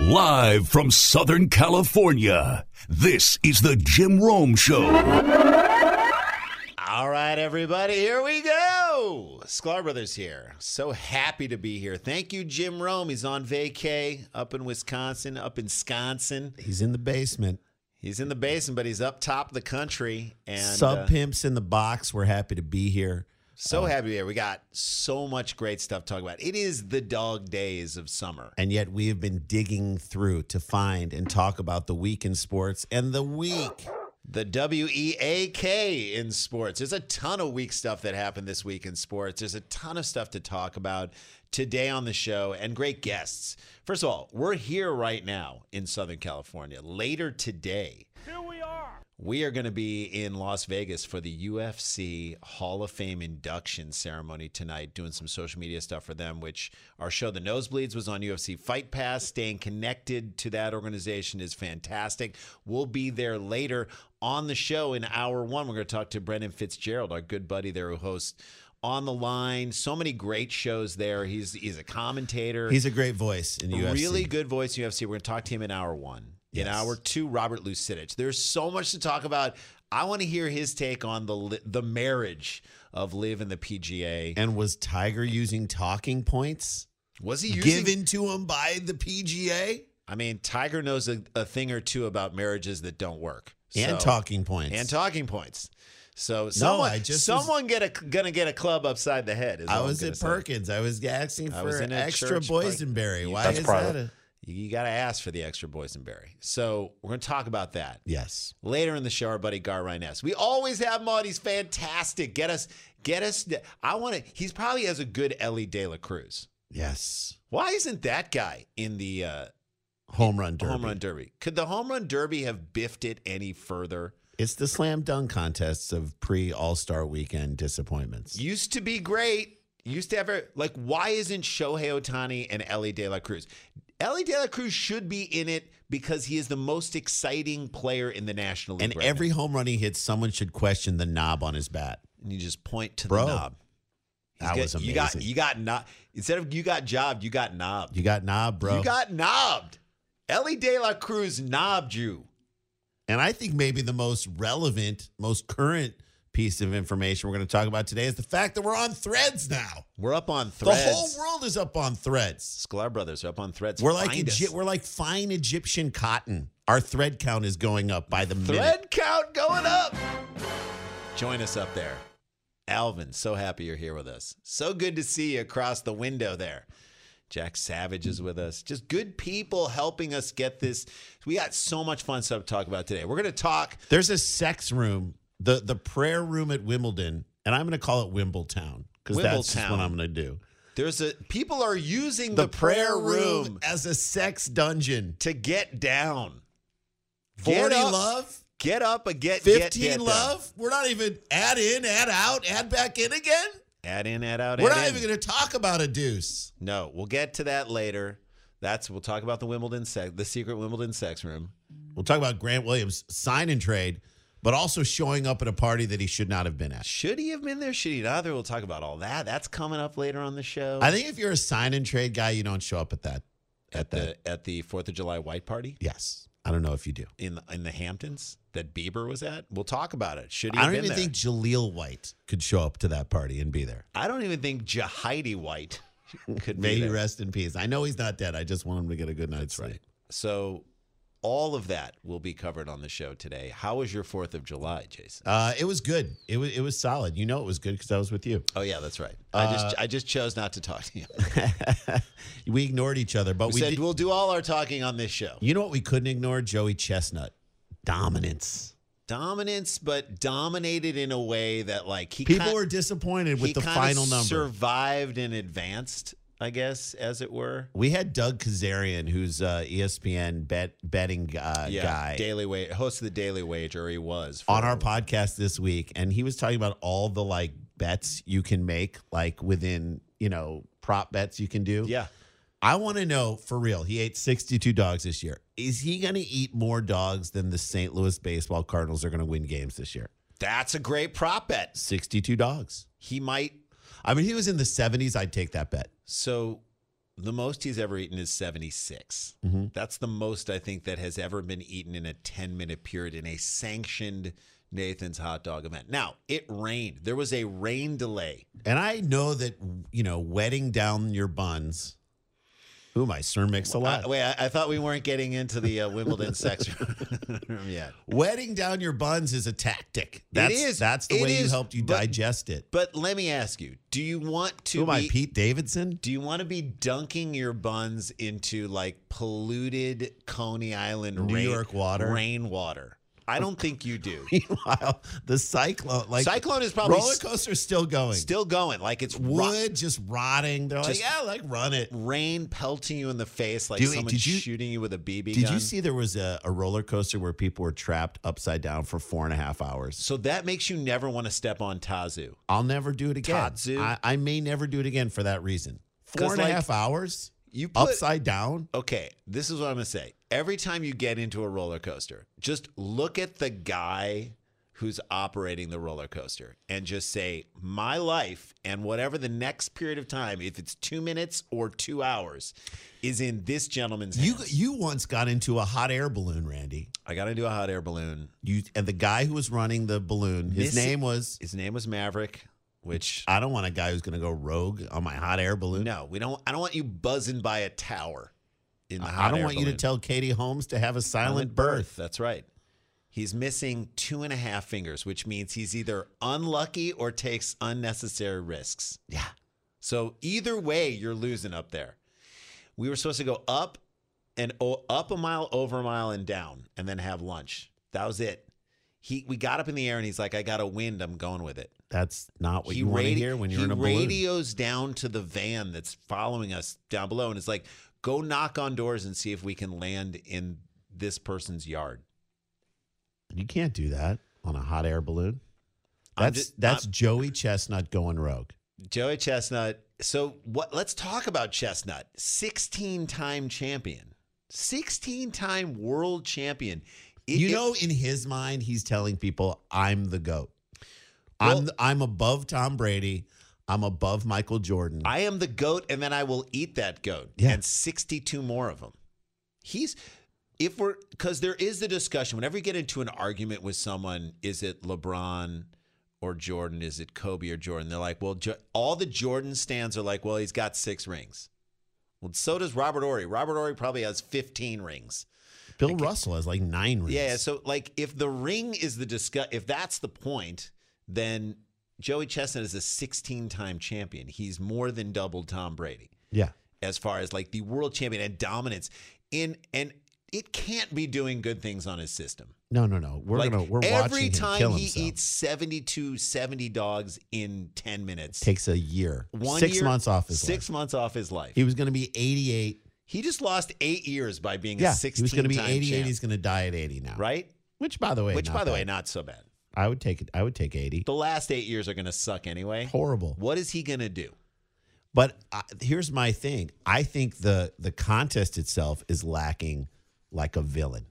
Live from Southern California, this is the Jim Rome Show. All right, everybody, here we go. Sklar Brothers here. So happy to be here. Thank you, Jim Rome. He's on vacay up in Wisconsin, up in Wisconsin. He's in the basement. He's in the basement, but he's up top of the country. And Sub uh, pimps in the box. We're happy to be here. So uh-huh. happy to be here. We got so much great stuff to talk about. It is the dog days of summer. And yet we have been digging through to find and talk about the week in sports and the week. The WEAK in sports. There's a ton of week stuff that happened this week in sports. There's a ton of stuff to talk about today on the show and great guests. First of all, we're here right now in Southern California. Later today, Here we are. We are going to be in Las Vegas for the UFC Hall of Fame induction ceremony tonight, doing some social media stuff for them, which our show, The Nosebleeds, was on UFC Fight Pass. Staying connected to that organization is fantastic. We'll be there later on the show in hour one. We're going to talk to Brendan Fitzgerald, our good buddy there who hosts On the Line. So many great shows there. He's, he's a commentator. He's a great voice in the UFC. Really good voice in UFC. We're going to talk to him in hour one. In Yes. hour two, Robert Lusetich. There's so much to talk about. I want to hear his take on the the marriage of LIV and the PGA. And was Tiger using talking points Was he using? given to him by the PGA? I mean, Tiger knows a, a thing or two about marriages that don't work. And So- talking points. and talking points. So someone, I just someone get a gonna get a club upside the head. Is I all I'm was gonna at say. Perkins. I was asking I for was in a extra church boysenberry. Why That's is private. that? You, got to ask for the extra boysenberry. So we're gonna talk about that. yes. Later in the show, our buddy Gar Ryness. We always have him on. He's fantastic. Get us, get us. I want to. He's probably has a good Elly De La Cruz. Yes. Why isn't that guy in the uh, Home run derby. home run derby? Could the home run derby have biffed it any further? It's the slam dunk contests of pre All Star weekend disappointments. Used to be great. Used to have a, like. Why isn't Shohei Ohtani and Elly De La Cruz? Elly De La Cruz should be in it because he is the most exciting player in the National League. and right every now. home run he hits, someone should question the knob on his bat. and you just point to Bro, the knob. He's that got- was You got you got knob instead of you got jobbed, you got knobbed. You got knob, bro. You got knobbed. Elly De La Cruz knobbed you. and I think maybe the most relevant, most current piece of information we're going to talk about today is the fact that we're on threads now. We're up on threads. The whole world is up on threads. Sklar Brothers are up on threads. We're like Egy- we're like fine Egyptian cotton. Our thread count is going up by the minute. thread count going up. Join us up there. Alvin, so happy you're here with us. So good to see you across the window there. Jack Savage is with us. Just good people helping us get this. We got so much fun stuff to talk about today. We're going to talk There's a sex room, the the prayer room at Wimbledon, and I'm going to call it Wimbletown because that's what I'm going to do. There's a people are using the, prayer room as a sex dungeon. to get down. Get 40 up, love, Get up and get get- 15 get down. love. We're not even add in, add out, add back in again. Add in, add out. We're add not in. even going to talk about a deuce. No, we'll get to that later. That's we'll talk about the Wimbledon sex, the secret Wimbledon sex room. We'll talk about Grant Williams sign and trade, but also showing up at a party that he should not have been at. Should he have been there? Should he not? There, we'll talk about all that. That's coming up later on the show. I think if you're a sign and trade guy, you don't show up at that. at the at the Fourth of July white party Yes. I don't know if you do. in the, in the Hamptons that Bieber was at. We'll talk about it. Should he I don't even there? think Jaleel White could show up to that party and be there. I don't even think Jahidi White could May he rest in peace. I know he's not dead. I just want him to get a good night's sleep. So all of that will be covered on the show today. How was your Fourth of July, Jason? Uh, it was good. It was it was solid. You know it was good because I was with you. Oh yeah, that's right. I Uh, just I just chose not to talk to you. we ignored each other, but We we, said did, we'll do all our talking on this show. You know what we couldn't ignore? Joey Chestnut. Dominance. Dominance, but dominated in a way that like he People were disappointed with he the final number. Survived and advanced, I guess, as it were. we had Doug Kezirian, who's uh, ESPN bet betting uh, Yeah, guy, Daily Wage, host of the Daily Wager, or he was on our podcast this week, and he was talking about all the like bets you can make, like within you know prop bets you can do. Yeah, I want to know for real. He ate 62 dogs this year. Is he going to eat more dogs than the St. Louis Baseball Cardinals are going to win games this year? that's a great prop bet. 62 dogs. He might. I mean, he was in the 70s. I'd take that bet. So The most he's ever eaten is 76. Mm-hmm. That's the most I think that has ever been eaten in a 10 minute period in a sanctioned Nathan's hot dog event. Now, it rained. There was a rain delay. And I know that you know wetting down your buns. Ooh, my sir mix a lot. Uh, wait, I, I thought we weren't getting into the uh, Wimbledon sex room yet. Wetting down your buns is a tactic. That's, is. That's the It way you is, helped you but- digest it. But let me ask you: Do you want to Who am I. Pete Davidson? Do you want to be dunking your buns into like polluted Coney Island New rain, York water? Rainwater. I don't think you do. Meanwhile, the cyclone, like Cyclone is probably roller coaster's still going. Still going. Like it's wood just rotting. They're Just- like, yeah, like run it. rain pelting you in the face like Dude, someone you- shooting you with a BB Did gun. you see there was a, a roller coaster where people were trapped upside down for four and a half hours? So that makes you never want to step on Tatsu. I'll never do it again. Tatsu? I, I may never do it again for that reason. Four and a half hours You put, upside down. Okay, this is what I'm gonna say. Every time you get into a roller coaster, just look at the guy who's operating the roller coaster and just say, "My life and whatever the next period of time, if it's two minutes or two hours, is in this gentleman's You hands." you once got into a hot air balloon, Randy. I got into a hot air balloon. You and the guy who was running the balloon, his name was. His name was Maverick, which I don't want a guy who's going to go rogue on my hot air balloon. no, we don't. I don't want you buzzing by a tower. In the I hot I don't want you to tell Katie Holmes to have a silent birth. That's right. He's missing two and a half fingers, which means he's either unlucky or takes unnecessary risks. Yeah. So either way, you're losing up there. We were supposed to go up and up a mile, over a mile, and down, and then have lunch. That was it. He we got up in the air and he's like, "I got a wind. I'm going with it." That's not what he you want to radi- hear when you're he in a balloon. radios down to the van that's following us down below, and it's like, "Go knock on doors and see if we can land in this person's yard." You can't do that on a hot air balloon. That's just- that's I'm- Joey Chestnut going rogue. Joey Chestnut. So what? Let's talk about Chestnut. Sixteen-time champion, sixteen-time world champion. You it- know, in his mind, he's telling people, "I'm the goat. Well- I'm the, I'm above Tom Brady. I'm above Michael Jordan." I am the goat, and then I will eat that goat, Yeah. and sixty-two more of them. He's if we're because there is the discussion whenever you get into an argument with someone, is it LeBron? Or Jordan? Is it Kobe or Jordan? They're like, well, jo- all the Jordan stands are like, well, he's got six rings. Well, so does Robert Horry. Robert Horry probably has 15 rings. Bill Russell has like nine rings. Yeah, so like if the ring is the discuss, if that's the point, then Joey Chestnut is a 16-time champion. He's more than doubled Tom Brady yeah. as far as like the world champion and dominance in and it can't be doing good things on his system. No, no, no. We're like gonna we're every time he himself. eats 72 70 dogs in 10 minutes. takes a year, One six year- months off his Six life. months off his life. He was going to be 88. He just lost 8 years by being Yeah, a 16 he was going to be time 88. champ, He's going to die at 80 now. right? Which, by the way, Which by the way, not so bad. I would take it. I would take 80. The last 8 years are going to suck anyway. Horrible. What is he going to do? But uh, here's my thing. I think the the contest itself is lacking like a villain.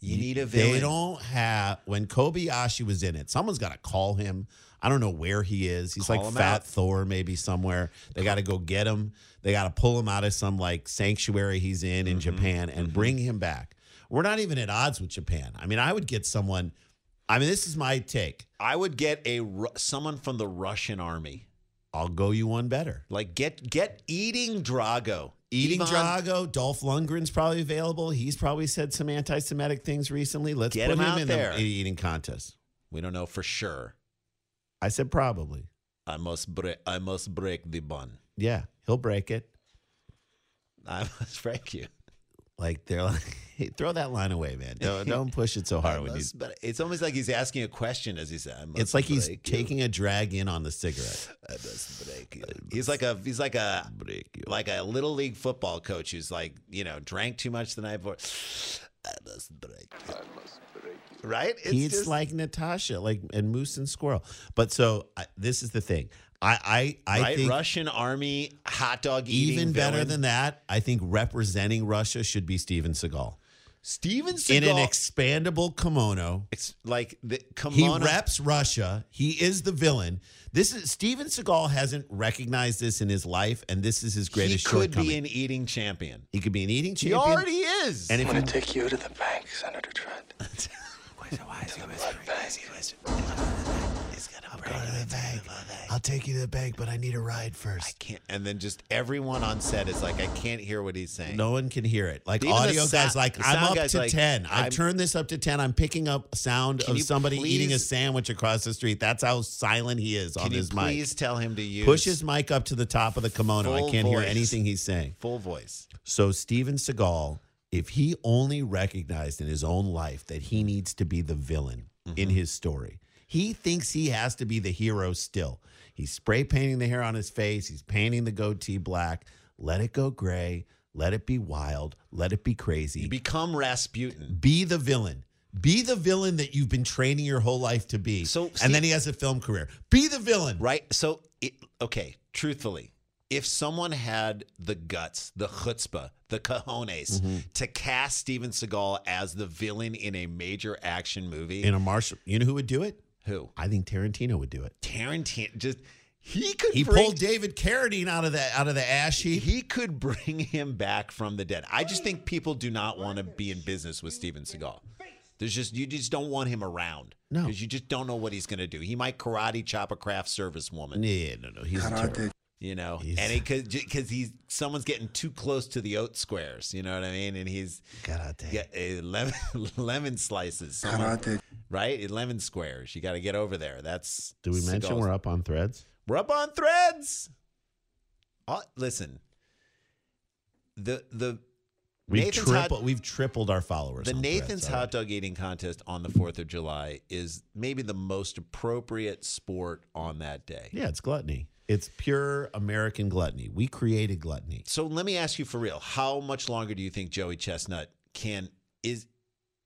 You need a villain. They don't have when Kobayashi was in it. Someone's got to call him. I don't know where he is. He's Call like Fat out. Thor, maybe somewhere. They got to go get him. They got to pull him out of some like sanctuary he's in Mm-hmm. in Japan and bring him back. We're not even at odds with Japan. I mean, I would get someone. I mean, this is my take. I would get a someone from the Russian army. I'll go you one better. Like get get eating Drago. Eating Ivan- Drago, Dolph Lundgren's probably available. He's probably said some anti-Semitic things recently. Let's Get put him him, out in there. the eating contest. We don't know for sure. I said probably. I must break. I must break the bun. Yeah, he'll break it. I must break you. Like they're like, hey, throw that line away, man. Don't, don't push it so hard. When you, must bre- it's almost like he's asking a question as he said. It's like he's you. taking a drag in on the cigarette. I must break you. He's like a he's like a Break you. like a little league football coach who's like you know drank too much the night before. I must break you. Right? It's He's just- like Natasha, like and Moose and Squirrel. But so I, this is the thing. I I, I right? think Russian army hot dog eating even better villain. than that. I think representing Russia should be Steven Seagal. Steven in an expandable kimono. it's like the He kimono. reps Russia. He is the villain. This is Steven Seagal hasn't recognized this in his life, and this is his greatest. he could be an eating champion. he could be an eating champion. He already is. and if I'm gonna take you to the bank, Senator Trent. I'll take you to the bank, but I need a ride first. I can't. And then just everyone on set is like, I can't hear what he's saying. No one can hear it. Like Even the audio guys, like the I'm up guy's to like, ten. I've I'm- turned this up to ten. I'm picking up sound Can of you somebody eating a please- sandwich across the street. That's how silent he is Can on you his mic. please tell him to use Push his mic up to the top of the kimono. I Full can't hear voice. anything he's saying. full voice? So Steven Seagal, if he only recognized in his own life that he needs to be the villain Mm-hmm. in his story, he thinks he has to be the hero still. He's spray painting the hair on his face, he's painting the goatee black. Let it go gray, let it be wild, let it be crazy. You become Rasputin. be the villain. Be the villain that you've been training your whole life to be. So, and then he has a film career. Be the villain. Right? So, it, okay, truthfully, if someone had the guts, the chutzpah, the cojones Mm-hmm. to cast Steven Seagal as the villain in a major action movie, In a martial, you know who would do it? Who? I think Tarantino would do it. Tarantino just he could He bring, pulled David Carradine out of the out of the ash heap. he could bring him back from the dead. I just think people do not want to be in business with Steven Seagal. There's just you just don't want him around. No. because you just don't know what he's going to do. He might karate chop a craft service woman. Yeah, no, no, he's a terror. You know, He's- and he could because he's someone's getting too close to the oat squares. You know what I mean? And he's Karate. yeah, eh, lemon lemon slices, Someone- right? Lemon squares. You got to get over there. That's Do we mention Seagal's- we're up on threads? we're up on threads. Uh, listen, the the We've Nathan's hot- tripled. We've tripled our followers. the Nathan's Threads hot dog eating contest on the Fourth of July is maybe the most appropriate sport on that day. Yeah, it's gluttony. It's pure American gluttony. We created gluttony. So let me ask you for real: How much longer do you think Joey Chestnut can is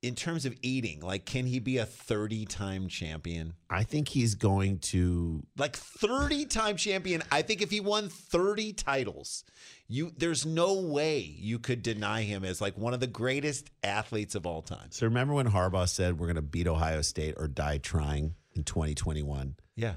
in terms of eating? Like, can he be a thirty-time champion? I think he's going to. Like thirty-time champion. I think if he won thirty titles, you there's no way you could deny him as like one of the greatest athletes of all time. So remember when Harbaugh said we're going to beat Ohio State or die trying in 2021? Yeah,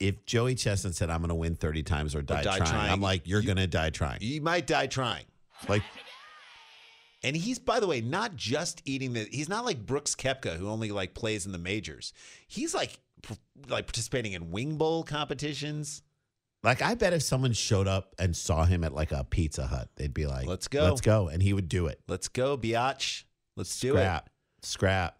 If Joey Chestnut said I'm going to win 30 times or die, die trying, trying. I'm like you're You- going to die trying. you might die trying. Like And he's, by the way, not just eating the. He's not like Brooks Koepka, who only like plays in the majors. He's like, like participating in wing bowl competitions. Like I bet if someone showed up and saw him at like a Pizza Hut, they'd be like, Let's go. let's go," and he would do it. Let's go, biatch. Let's do it. Scrap, scrap.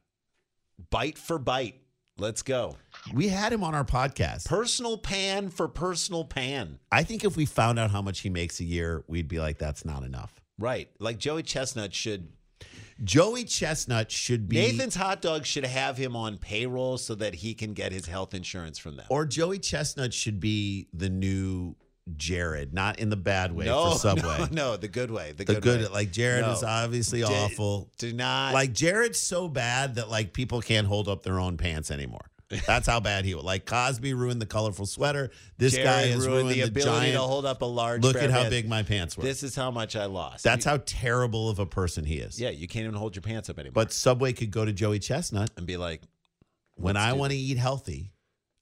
Bite for bite. Let's go. We had him on our podcast. Personal pan for personal pan. I think if we found out how much he makes a year, we'd be like, "That's not enough." Right. Like Joey Chestnut should. Joey Chestnut should be Nathan's Hot Dog should have him on payroll so that he can get his health insurance from them. or Joey Chestnut should be the new Jared, not in the bad way no, for Subway. no, no, the good way. The, The good, good, way. like Jared No. is obviously Do- awful. Do not Like Jared's so bad that like people can't hold up their own pants anymore. That's how bad he was. Like Cosby ruined the colorful sweater. This Jared guy has ruined ruined the the, ability giant. to hold up a large. Look at how pants. big my pants were. This is how much I lost. That's You- how terrible of a person he is. Yeah, you can't even hold your pants up anymore. But Subway could go to Joey Chestnut and be like, when I want to eat healthy,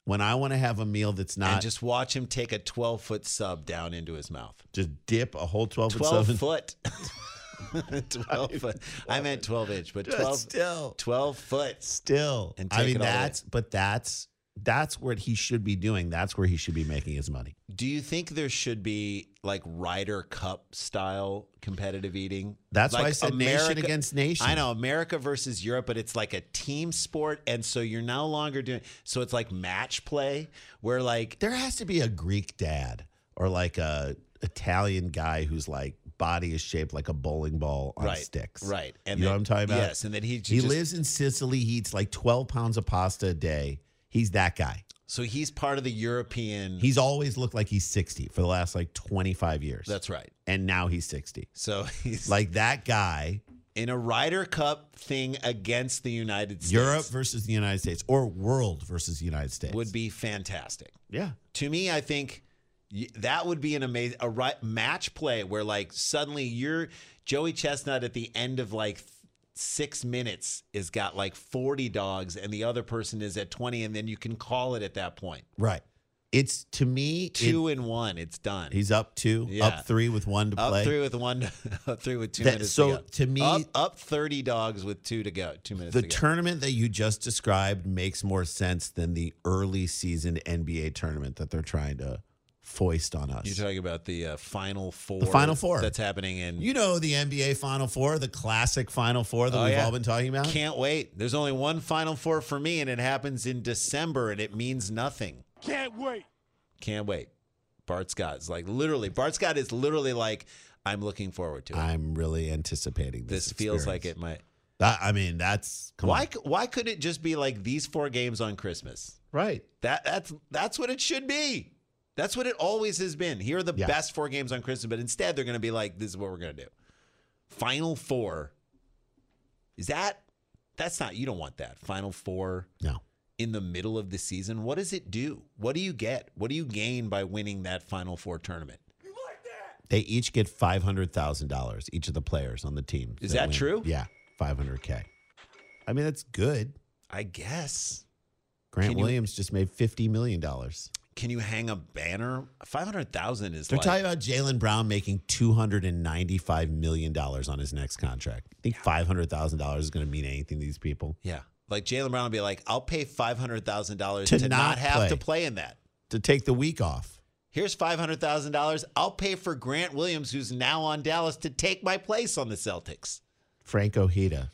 when I want to have a meal that's and not just watch him take a twelve foot sub down into his mouth. just dip a whole 12 foot Twelve seven. foot. twelve foot. I meant 12 inch, but 12 still 12 foot Still. And I mean it all the way. that's but that's that's what he should be doing. That's where he should be making his money. Do you think there should be like Ryder Cup style competitive eating? That's why I said nation against nation. I know America versus Europe, but it's like a team sport, and so you're no longer doing. So it's like match play, where like There has to be a Greek dad or like a Italian guy whose like body is shaped like a bowling ball on right sticks. right, and you know what I'm talking about? Yes, and then he He just, lives in Sicily. He eats like 12 pounds of pasta a day. He's that guy. So he's part of the European. He's always looked like he's 60 for the last like 25 years. that's right. and now he's 60. So he's Like that guy, in a Ryder Cup thing against the United States. Europe versus the United States or world versus the United States. would be fantastic. yeah. to me, I think that would be an amazing a right match play where like suddenly you're Joey Chestnut at the end of like six minutes is got like 40 dogs and the other person is at 20 and then you can call it at that point Right. It's to me it- two and one it's done he's up two, Yeah. up three with one to play. up play. three with one up three with two That- minutes so to, go. to me- up, up 30 dogs with two to go two minutes the to go. tournament that you just described makes more sense than the early season NBA tournament that they're trying to foist on us. you're talking about the uh, final four The Final Four. that's happening in You know the NBA Final Four, the classic Final Four that Oh, we've yeah. all been talking about. can't wait there's only one final four for me and it happens in december and it means nothing Can't wait. can't wait bart scott is like literally bart scott is literally like i'm looking forward to it I'm really anticipating this. this feels like it might That- I mean, that's come why on. c- why could it just be like these four games on christmas right. that that's that's what it should be that's what it always has been here are the Yeah. best four games on christmas but instead they're going to be like this is what we're going to do final four is that that's not you don't want that final four No. in the middle of the season what does it do what do you get what do you gain by winning that final four tournament They each get five hundred thousand dollars each of the players on the team. Is that win. true? Yeah, five hundred k. I mean, that's good. i guess Grant Can you- Williams just made fifty million dollars. Can you hang a banner 500000 is They're like talking about Jaylen Brown making two hundred and ninety-five million dollars on his next contract. I think five hundred thousand dollars is going to mean anything to these people. yeah like jaylen brown will be like i'll pay $500000 To to, not have play. to play in that To take the week off, Here's $500,000. I'll pay for Grant Williams, who's now on Dallas, to take my place on the Celtics. Frank Ojeda.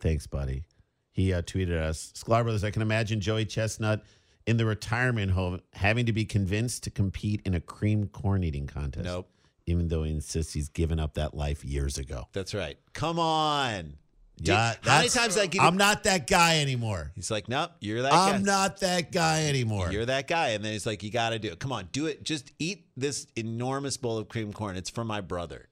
Thanks, buddy. He uh, tweeted us, Sklar Brothers. I can imagine Joey Chestnut in the retirement home having to be convinced to compete in a cream corn eating contest. Nope. Even though he insists he's given up that life years ago. That's right. Come on. Yeah, how many times I give I'm not that guy anymore. He's like, nope, you're that I'm guy. not that guy anymore. You're that guy. And then he's like, you got to do it. Come on, do it. Just eat this enormous bowl of cream corn. It's for my brother.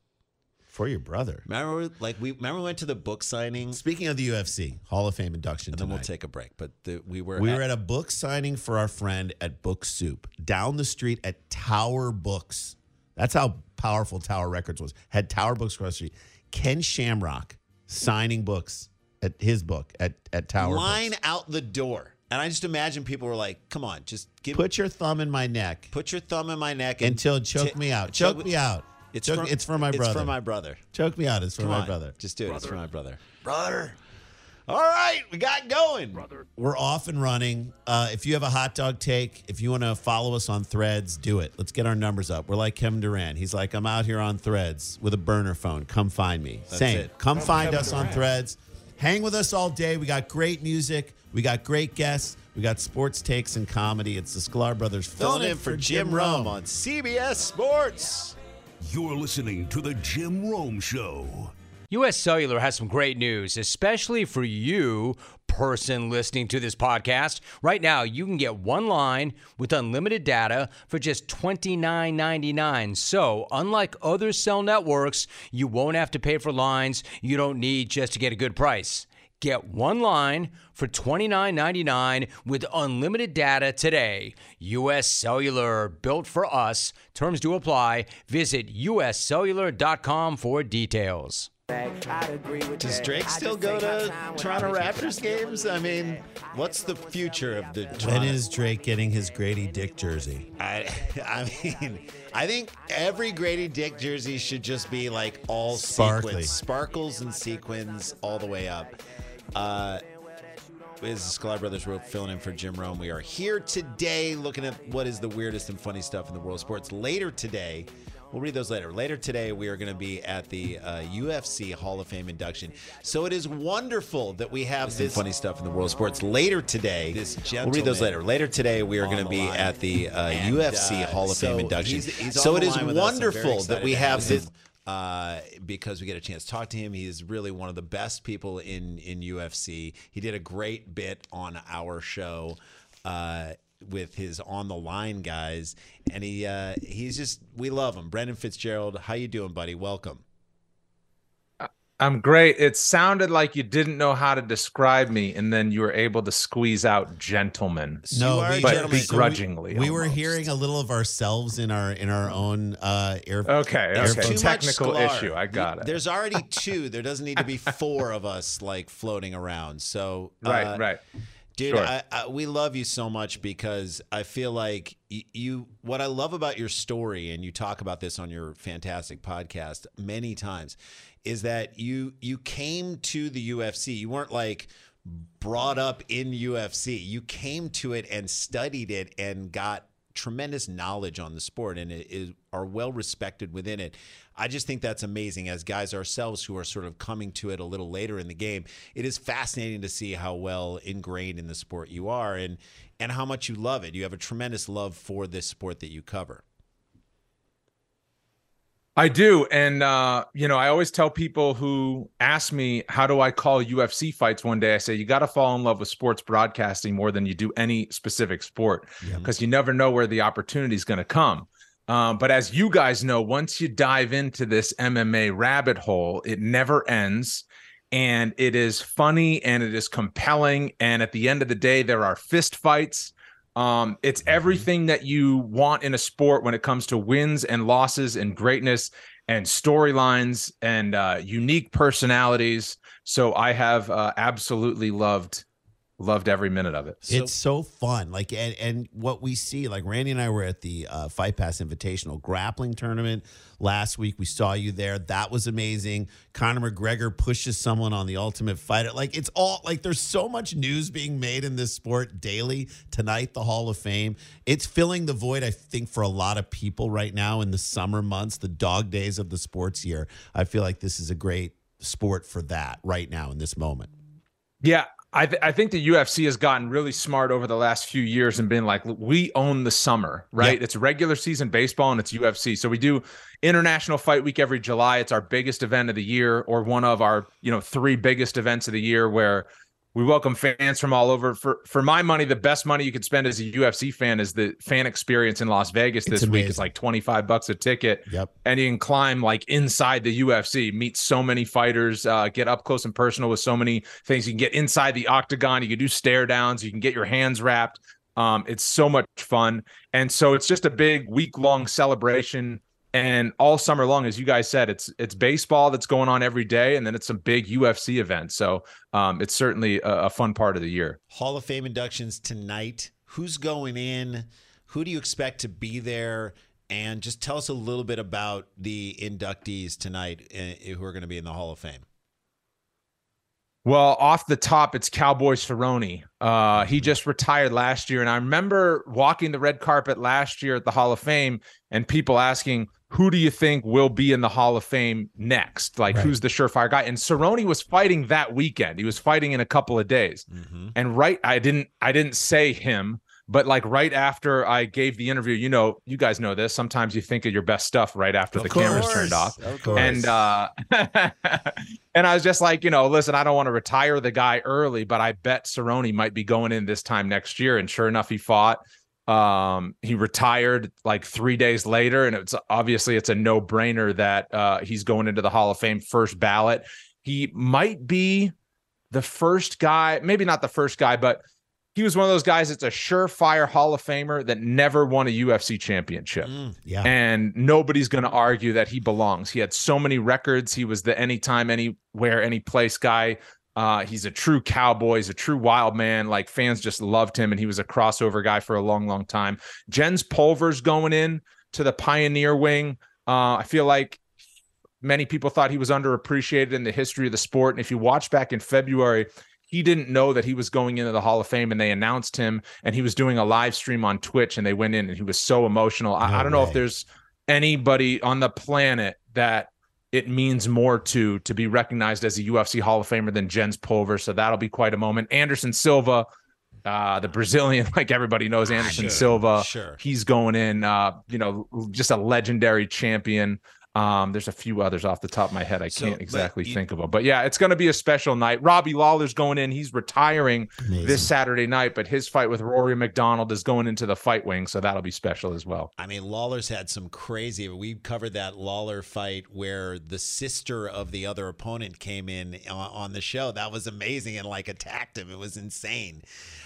For your brother. Remember, like we remember we went to the book signing, Speaking of the UFC Hall of Fame induction and then we'll take a break. But the, we were We at- were at a book signing for our friend at Book Soup down the street at Tower Books. That's how powerful Tower Records was. Had Tower Books across the street. Ken Shamrock signing books at his book at, at Tower line Books. out the door, and I just imagine people were like, "Come on, just give Put your thumb in my neck put your thumb in my neck and until choke ti- me out. choke Choke me out. It's Choke- from, it's for my brother. It's for my brother. choke me out. It's for Come my on, brother. Just do it. It's for my brother. Brother. All right, we got going. Brother. We're off and running. Uh, if you have a hot dog take, if you want to follow us on threads, do it. Let's get our numbers up. We're like Kevin Durant. He's like, I'm out here on threads with a burner phone. Come find me. Same. it. Come find us on threads. Hang with us all day. We got great music. We got great guests. We got sports takes and comedy. It's the Sklar Brothers Filling in for Jim Rome on CBS Sports. You're listening to The Jim Rome Show. US Cellular has some great news, especially for you, person listening to this podcast. Right now, you can get one line with unlimited data for just $29.99. So, unlike other cell networks, you won't have to pay for lines you don't need just to get a good price. Get one line for $29.99 with unlimited data today. US Cellular, built for us. Terms do apply. Visit uscellular.com for details. Does Drake still go to Toronto Raptors games? I mean, what's the future of the When Toronto? is Drake getting his Grady Dick jersey? I, I mean, I think every Grady Dick jersey should just be like all Sparkly. sequins, sparkles and sequins all the way up. Uh, this is Sklar Brothers Rope filling in for Jim Rome. We are here today looking at what is the weirdest and funny stuff in the world of sports. Later today, we'll read those later. Later today, we are going to be at the uh, UFC Hall of Fame induction. So it is wonderful that we have this funny stuff in the world of sports. Later today, this we'll read those later. Later today, we are going to be at the uh, And, UFC uh, Hall of so Fame induction. he's- he's so it the is line with us. I'm very wonderful that we have this. Uh, because we get a chance to talk to him. He's really one of the best people in in UFC. He did a great bit on our show uh, with his on the line guys, and he uh, he's just we love him. Brendan Fitzgerald, how you doing, buddy? Welcome. I'm great. It sounded like you didn't know how to describe me, and then you were able to squeeze out gentleman. No, you are a but gentleman. so begrudgingly. we, we were hearing a little of ourselves in our in our own uh, air. Okay, There's okay. too Technical issue. I got it. There's already two. There doesn't need to be four of us like floating around. So right, uh, right. Dude, Sure. I, I, we love you so much because I feel like y- you. What I love about your story, and you talk about this on your fantastic podcast many times, is that you you came to the UFC. You weren't like brought up in UFC. You came to it and studied it and got tremendous knowledge on the sport and it is, are well respected within it. I just think that's amazing as guys ourselves who are sort of coming to it a little later in the game. It is fascinating to see how well ingrained in the sport you are and and how much you love it. You have a tremendous love for this sport that you cover. I do. And, uh, you know, I always tell people who ask me, how do I call UFC fights one day? I say, you got to fall in love with sports broadcasting more than you do any specific sport because you never know where the opportunity is going to come. Um, but as you guys know, once you dive into this MMA rabbit hole, it never ends. And it is funny and it is compelling. And at the end of the day, there are fist fights. Um, it's everything that you want in a sport when it comes to wins and losses and greatness and storylines and uh, unique personalities. So I have uh, absolutely loved loved every minute of it. it's so fun. Like and and what we see, like Randy and I were at the uh, Fight Pass Invitational grappling tournament last week. We saw you there. That was amazing. Conor McGregor pushes someone on the Ultimate Fighter. Like it's all like there's so much news being made in this sport daily. Tonight, the Hall of Fame. It's filling the void. I think for a lot of people right now in the summer months, the dog days of the sports year. I feel like this is a great sport for that right now in this moment. Yeah, I th- I think the UFC has gotten really smart over the last few years and been like, we own the summer, right? Yeah. It's regular season baseball and it's UFC. So we do International Fight Week every July. It's our biggest event of the year, or one of our you know three biggest events of the year, where we welcome fans from all over. For for my money, the best money you could spend as a UFC fan is the fan experience in Las Vegas It's this week. It's like twenty five bucks a ticket Yep. and you can climb like inside the UFC, meet so many fighters, uh, get up close and personal with so many things. You can get inside the octagon, you can do stare downs, you can get your hands wrapped. Um, it's so much fun, and so it's just a big week long celebration. And all summer long, as you guys said, it's it's baseball that's going on every day, and then it's some big UFC events. So um, it's certainly a, a fun part of the year. Hall of Fame inductions tonight. Who's going in? Who do you expect to be there? And just tell us a little bit about the inductees tonight uh, who are going to be in the Hall of Fame. Well, off the top, it's Cowboys Cerrone. Uh, he just retired last year, and I remember walking the red carpet last year at the Hall of Fame, and people asking, "Who do you think will be in the Hall of Fame next? Like, Right. who's the surefire guy?" And Cerrone was fighting that weekend. He was fighting in a couple of days, and right, I didn't, I didn't say him, but like right after I gave the interview, you know, you guys know this. Sometimes you think of your best stuff right after the cameras turned off Of course. and uh and I was just like, you know, listen, I don't want to retire the guy early, but I bet Cerrone might be going in this time next year. And sure enough, he fought. Um, he retired like three days later, and it's obviously it's a no-brainer that uh he's going into the Hall of Fame first ballot. He might be the first guy, maybe not the first guy, but he was one of those guys that's a surefire Hall of Famer that never won a UFC championship Mm. Yeah. and nobody's going to argue that he belongs. He had so many records. He was the anytime, anywhere, any place guy. Uh, he's a true cowboy. He's a true wild man. Like fans just loved him, and he was a crossover guy for a long, long time. Jens Pulver's going in to the Pioneer Wing. Uh, I feel like many people thought he was underappreciated in the history of the sport. And if you watch back in February, he didn't know that he was going into the Hall of Fame and they announced him and he was doing a live stream on Twitch and they went in and he was so emotional. I, No I don't know if there's anybody on the planet that it means more to to be recognized as a UFC Hall of Famer than Jens Pulver. So that'll be quite a moment. Anderson Silva, uh, the Brazilian, like everybody knows Anderson Sure, Silva. Sure. He's going in, uh, you know, just a legendary champion. Um, there's a few others off the top of my head. I So, can't exactly you- think of them. But yeah, it's going to be a special night. Robbie Lawler's going in. He's retiring Amazing. this Saturday night, but his fight with Rory MacDonald is going into the fight wing. So that'll be special as well. I mean, Lawler's had some crazy. We covered that Lawler fight where the sister of the other opponent came in on, on the show. That was amazing and like attacked him. It was insane.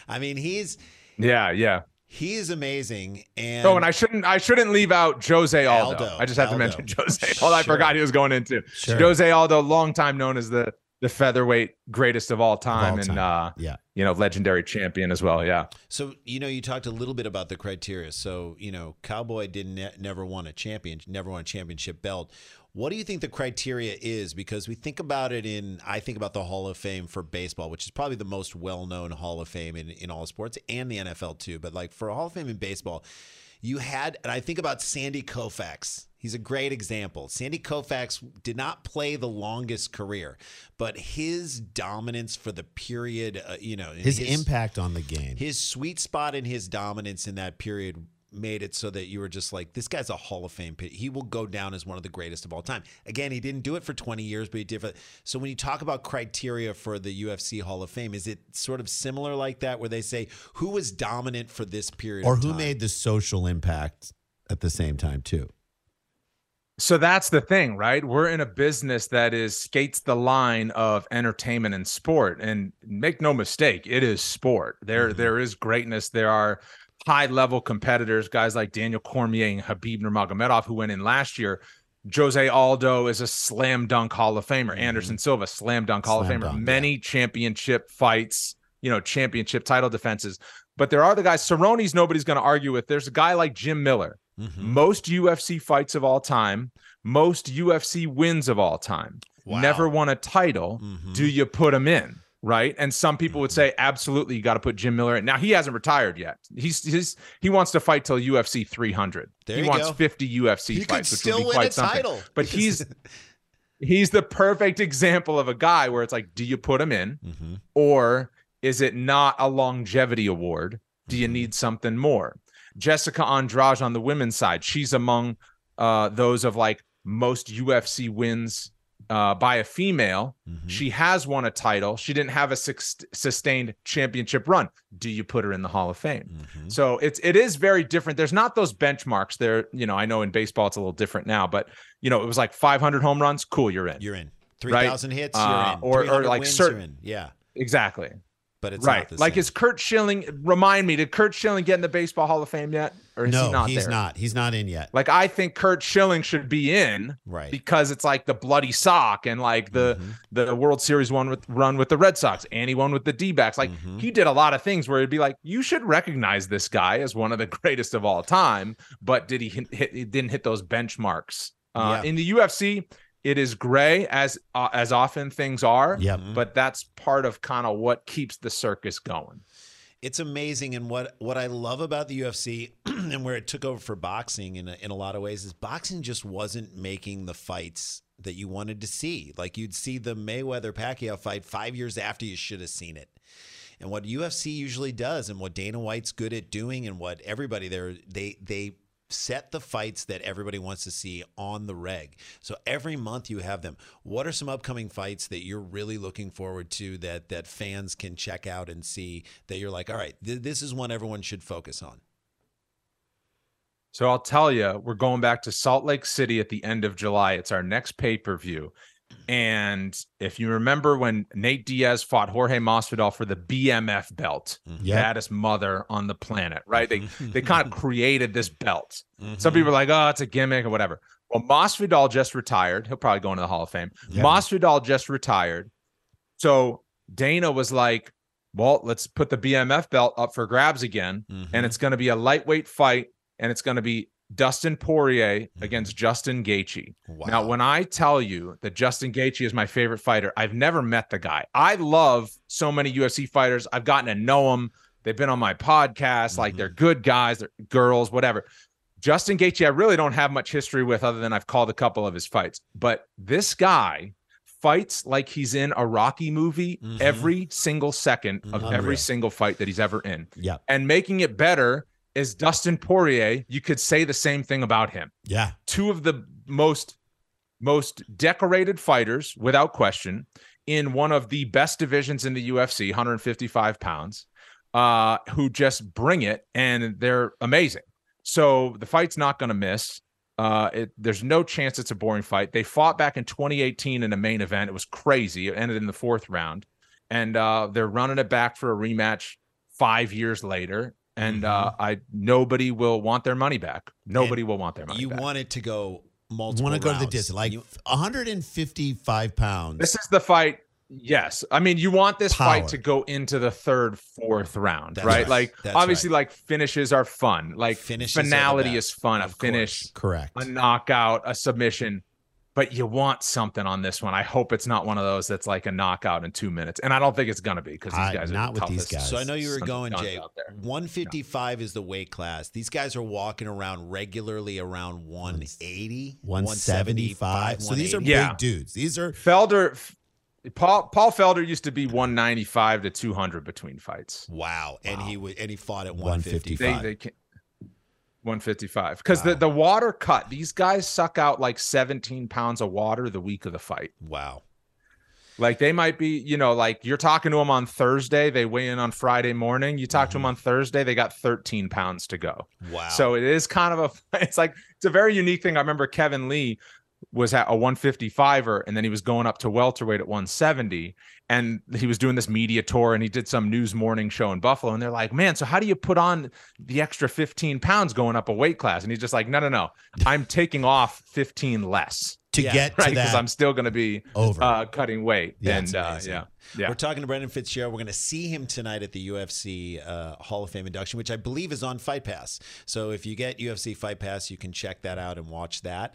I mean, he's Yeah, yeah. He is amazing. And Oh, and I shouldn't I shouldn't leave out Jose Aldo. Aldo, I just have Aldo. to mention Jose. Aldo. I forgot he was going into Sure. Jose Aldo, long time known as the the featherweight greatest of all time, all and uh, Yeah. you know, legendary champion as well. Yeah. So you know, you talked a little bit about the criteria. So you know, Cowboy didn't ne- never won a champion, never won a championship belt. What do you think the criteria is? Because we think about it in, I think about the Hall of Fame for baseball, which is probably the most well-known Hall of Fame in in all sports and the NFL too. But like for a Hall of Fame in baseball, you had, and I think about Sandy Koufax. He's a great example. Sandy Koufax did not play the longest career, but his dominance for the period, uh, you know, His, impact on the game. his sweet spot and his dominance in that period made it so that you were just like, this guy's a Hall of Fame. pit. He will go down as one of the greatest of all time. Again, he didn't do it for 20 years, but he did. For, so when you talk about criteria for the UFC Hall of Fame, is it sort of similar like that, where they say who was dominant for this period, or of who time? made the social impact at the same time too. So that's the thing, right? We're in a business that is skates the line of entertainment and sport. And make no mistake, it is sport. There, mm-hmm. there is greatness. There are high level competitors, guys like Daniel Cormier and Khabib Nurmagomedov, who went in last year. Jose Aldo is a slam dunk Hall of Famer. Anderson Silva, slam dunk Hall Slam of Famer. dunk, Many championship fights, you know, championship title defenses. But there are the guys. Cerrone's nobody's going to argue with. There's a guy like Jim Miller Mhm. most UFC fights of all time, most UFC wins of all time. Wow. Never won a title. Mhm. Do you put him in? Right. And some people would say, absolutely, you got to put Jim Miller in. Now he hasn't retired yet. He's he's he wants to fight till UFC 300. There he wants go. 50 UFC He could fights, which still would be quite something. title. But he's he's the perfect example of a guy where it's like, do you put him in? Mhm. or is it not a longevity award? Do you Mhm. need something more? Jessica Andrade on the women's side, she's among uh, those of like most UFC wins uh, by a female. Mhm. She has won a title. She didn't have a sus- sustained championship run. Do you put her in the Hall of Fame? Mhm. So it's it is very different. There's not those benchmarks there. You know, I know in baseball it's a little different now, but you know, it was like 500 home runs. Cool, you're in. You're in. Right? 3,000 hits, Uh, you're in. or- or like wins, certain-. Yeah. exactly. But it's right. Like same. is Curt Schilling remind me, did Curt Schilling get in the baseball hall of fame yet? Or is no, he not he's there? not. He's not in yet. Like I think Curt Schilling should be in right. because it's like the bloody sock and like the Mhm. the World Series one with run with the Red Sox and he won with the D-backs. Like Mhm. he did a lot of things where it'd be like, you should recognize this guy as one of the greatest of all time, but did he hit, hit he didn't hit those benchmarks. Uh, Yeah. in the UFC, it is gray as uh, as often things are. Yep. Mhm. But that's part of kind of what keeps the circus going. it's amazing and what what I love about the UFC and where it took over for boxing in a, in a lot of ways is boxing just wasn't making the fights that you wanted to see. Like you'd see the Mayweather Pacquiao fight 5 years after you should have seen it. And what UFC usually does and what Dana White's good at doing and what everybody there they they set the fights that everybody wants to see on the reg. So every month you have them. What are some upcoming fights that you're really looking forward to that that fans can check out and see that you're like, all right, th- this is one everyone should focus on. So I'll tell you, we're going back to Salt Lake City at the end of July. It's our next pay per view. And if you remember when Nate Diaz fought Jorge Masvidal for the BMF belt, Yep. baddest mother on the planet, right? They they kind of created this belt. Mm-hmm. Some people are like, oh, it's a gimmick or whatever. Well, Masvidal just retired. He'll probably go into the Hall of Fame. Yeah. Masvidal just retired. So Dana was like, well, let's put the BMF belt up for grabs again Mm-hmm. and it's going to be a lightweight fight, and it's going to be Dustin Poirier against Justin Gaethje. wow. Now, when I tell you that Justin Gaethje is my favorite fighter, I've never met the guy. I love so many UFC fighters. I've gotten to know them. They've been on my podcast. Like Mhm. they're good guys, they're girls, whatever. Justin Gaethje, I really don't have much history with, other than I've called a couple of his fights. But this guy fights like he's in a Rocky movie Mhm. every single second of Mhm. every single fight that he's ever in Yep. and making it better is Dustin Poirier. You could say the same thing about him. Yeah. Two of the most most decorated fighters without question in one of the best divisions in the UFC, 155 pounds, uh, who just bring it and they're amazing. So the fight's not going to miss. Uh, it, there's no chance it's a boring fight. They fought back in 2018 in a main event. It was crazy. It ended in the fourth round, and uh, they're running it back for a rematch five years later. And uh, I nobody will want their money back. Nobody will want their money You back. want it to go You multiple. want to go to the distance, like You- 155 pounds. This is the fight. Yes, I mean you want this Power. fight to go into the third, fourth round, That's right? right. Like That's obviously, right. like finishes are fun. Like Finishes finality is fun. A of finish, correct. a knockout, a submission. But you want something on this one. I hope it's not one of those that's like a knockout in two minutes, and I don't think it's gonna be because these guys are not the with these guys. So I know you were going, Jay. out there. 155 is the weight class. These guys are walking around regularly around 180, 175. So these are Yeah. big dudes. These are Felder, Paul Paul Felder used to be 195 to 200 between fights. wow, and he would and he fought at 155. 155. They they can 155 because the the water cut. These guys suck out like 17 pounds of water the week of the fight. Wow. Like they might be, you know, like you're talking to them on Thursday, they weigh in on Friday morning. You talk to them mm-hmm. on Thursday, they got 13 pounds to go. Wow. So it is kind of a, it's like, it's a very unique thing. I remember Kevin Lee was at a 155er and then he was going up to welterweight at 170 and he was doing this media tour and he did some news morning show in Buffalo and they're like, man, so how do you put on the extra 15 pounds going up a weight class? And he's just like, no, no, no, I'm taking off 15 less. to Yeah, get Right, to because that I'm still going to be over. uh, cutting weight. Yeah, and uh, yeah, yeah. We're talking to Brendan Fitzgerald. We're going to see him tonight at the UFC uh, Hall of Fame induction, which I believe is on Fight Pass. So if you get UFC Fight Pass, you can check that out and watch that.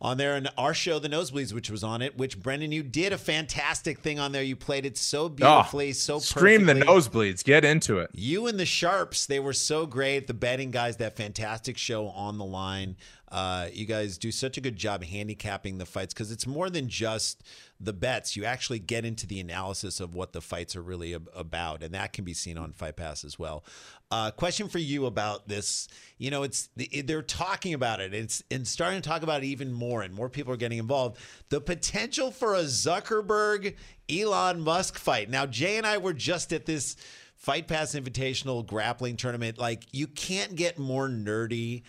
On there, and our show, The Nosebleeds, which was on it, which Brendan, you did a fantastic thing on there. You played it so ah, beautifully, so Oh, Scream the nosebleeds. Get into it. You and the Sharps, they were so great. The betting guys, that fantastic show on the line. Uh, you guys do such a good job handicapping the fights because it's more than just the bets. You actually get into the analysis of what the fights are really ab- about, and that can be seen on Fight Pass as well. Uh, question for you about this? You know, it's they're talking about it. It's and starting to talk about it even more, and more people are getting involved. The potential for a Zuckerberg Elon Musk fight. Now, Jay and I were just at this Fight Pass Invitational grappling tournament. Like, you can't get more nerdy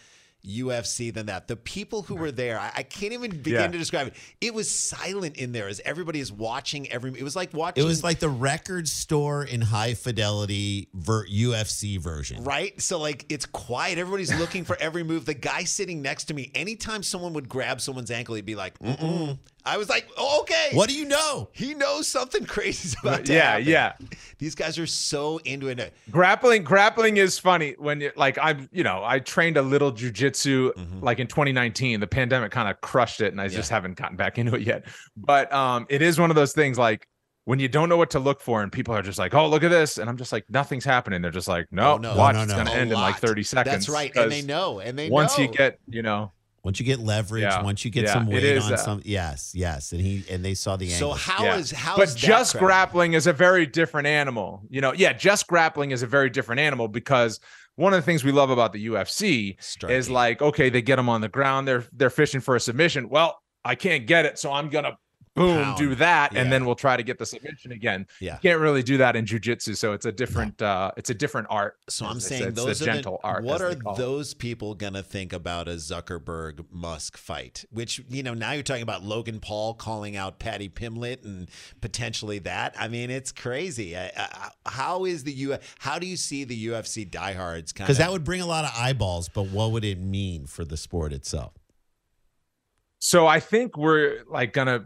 UFC than that. The people who were there, I, I can't even begin Yeah. to describe it. It was silent in there as everybody is watching every. It was like watching. it was like the record store in high fidelity ver- UFC version. Right? So like it's quiet. Everybody's looking for every move. The guy sitting next to me, anytime someone would grab someone's ankle, he'd be like, Mm-mm. I was like, oh, okay. What do you know? He knows something crazy is about to Yeah, happen. yeah. These guys are so into it. grappling grappling is funny when you like i'm you know i trained a little jujitsu like in 2019 the pandemic kind of crushed it and i just haven't gotten back into it yet but um it is one of those things like when you don't know what to look for and people are just like oh look at this and i'm just like nothing's happening they're just like no, Oh, no. watch No, no, it's gonna A end in like 30 seconds That's right. And they know. And they know once know. you get you know Once you get leverage, Yeah. once you get Yeah, some weight is, on uh, some, yes, yes, and he and they saw the So angle. how is Yeah. how but is just crowd? grappling is a very different animal you know yeah just grappling is a very different animal because one of the things we love about the UFC is like okay they get them on the ground they're they're fishing for a submission well I can't get it so I'm gonna boom Pound. do that Yeah. and then we'll try to get the submission again Yeah. you can't really do that in jujitsu so it's a different uh it's a different art So I'm saying it's those gentle the, art What are it. those people gonna think about a Zuckerberg Musk fight? Which you know now you're talking about Logan Paul calling out Paddy Pimblett and potentially that. I mean, it's crazy. I, I, how is the U? How do you see the UFC diehards kind because that would bring a lot of eyeballs, but what would it mean for the sport itself? So I think we're like gonna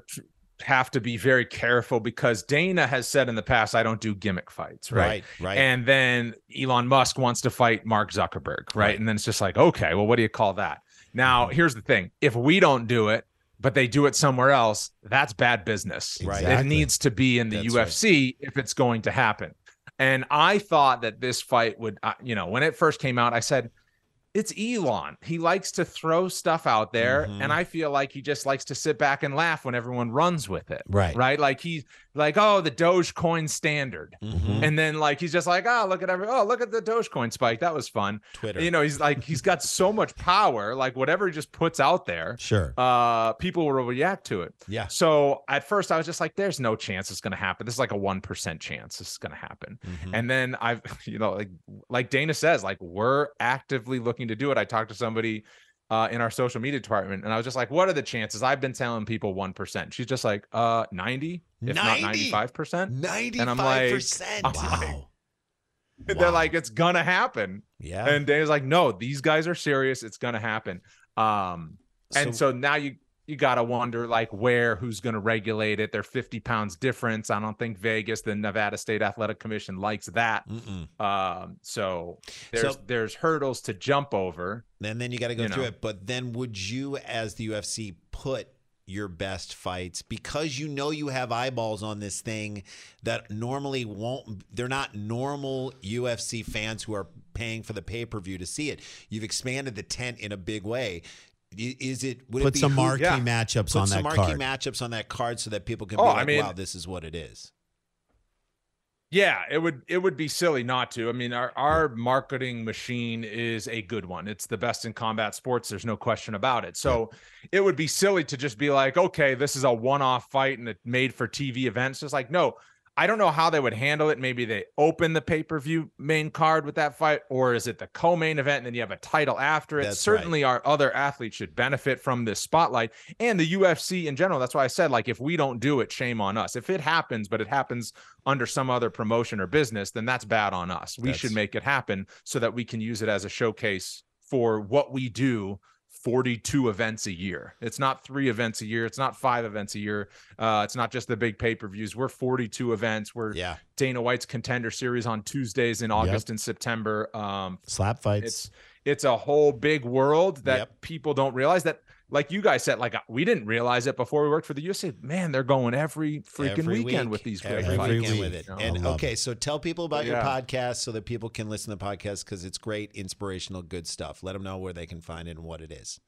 have to be very careful because Dana has said in the past, I don't do gimmick fights, right? right, right. And then Elon Musk wants to fight Mark Zuckerberg, right? Right. And then it's just like, okay, well, what do you call that? Now, Mm-hmm. here's the thing: if we don't do it, but they do it somewhere else, that's bad business. Right. It needs to be in the That's right. UFC if it's going to happen. And I thought that this fight would, uh, you know, when it first came out, I said, it's Elon. He likes to throw stuff out there, Mhm. and I feel like he just likes to sit back and laugh when everyone runs with it. Right. Right. Like he's like, oh, the Dogecoin standard. Mhm. And then like he's just like, oh, look at every oh, look at the Dogecoin spike. That was fun. Twitter. You know, he's like, he's got so much power, like whatever he just puts out there, Sure. uh, people will react to it. yeah. So at first I was just like, there's no chance it's gonna happen. This is like a one percent chance this is gonna happen. Mhm. And then I've, you know, like like Dana says, like we're actively looking to do it. I talked to somebody uh, in our social media department, and I was just like, "What are the chances?" I've been telling people one percent. She's just like, "Uh, ninety, if not 90? ninety-five percent." Ninety-five I'm like- percent. I'm like- Wow. They're like, "It's gonna happen," Yeah. and Dana's like, "No, these guys are serious. It's gonna happen." Um, and so now you you gotta wonder like where who's gonna regulate it. They're fifty pounds difference. I don't think Vegas, the Nevada State Athletic Commission, likes that. Mm-mm. Um, so there's So- there's hurdles to jump over. And then you got to go You through know. it. But then would you, as the UFC, put your best fights because you know you have eyeballs on this thing that normally won't, they're not normal UFC fans who are paying for the pay per view to see it. You've expanded the tent in a big way. Is it, would it Put be some who- marquee yeah. matchups Put on some that marquee card. matchups on that card so that people can Oh, be I like, mean- wow, this is what it is. Yeah, it would it would be silly not to. I mean, our our marketing machine is a good one. It's the best in combat sports. There's no question about it. So it would be silly to just be like, okay, this is a one-off fight and it made for TV events. Just like, no, I don't know how they would handle it. Maybe they open the pay-per-view main card with that fight, or is it the co-main event and then you have a title after it? That's Certainly our other athletes should benefit from this spotlight and the UFC in general. That's why I said, like, if we don't do it, shame on us. If it happens, but it happens under some other promotion or business, then that's bad on us. We should make it happen so that we can use it as a showcase for what we do 42 events a year. It's not three events a year. It's not five events a year. Uh, it's not just the big pay per views. We're 42 events. We're Yeah. Dana White's contender series on Tuesdays in August and September. Um, Slap fights. it's it's a whole big world that Yep. people don't realize that like you guys said like we didn't realize it before we worked for the UFC man they're going every freaking Every weekend week. with these great every fights weekend with it. Oh, and I love okay, so tell people about your podcast so that people can listen to the podcast because it's great, inspirational, good stuff. Let them know where they can find it and what it is.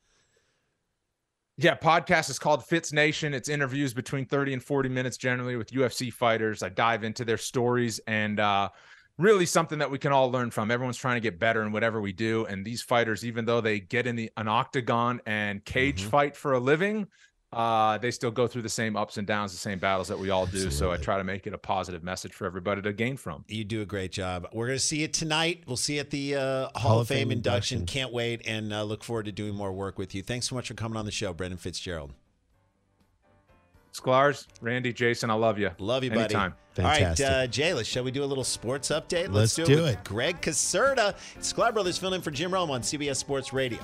yeah podcast is called Fitz Nation it's interviews between 30 and 40 minutes generally with UFC fighters I dive into their stories and uh really something that we can all learn from everyone's trying to get better in whatever we do and these fighters even though they get in the an octagon and cage Mhm. fight for a living uh they still go through the same ups and downs the same battles that we all do so i try to make it a positive message for everybody to gain from You do a great job. We're going to see it tonight. We'll see you at the uh, Hall, of Fame, induction. Can't wait and uh, look forward to doing more work with you. Thanks so much for coming on the show, Brendan Fitzgerald. Sklars, Randy, Jason, I love you. Love you, buddy. Anytime. Fantastic. All right, uh, Jay, let's, shall we do a little sports update? Let's do, do with it. Greg Caserta. Sklar Brothers filling in for Jim Rome on CBS Sports Radio.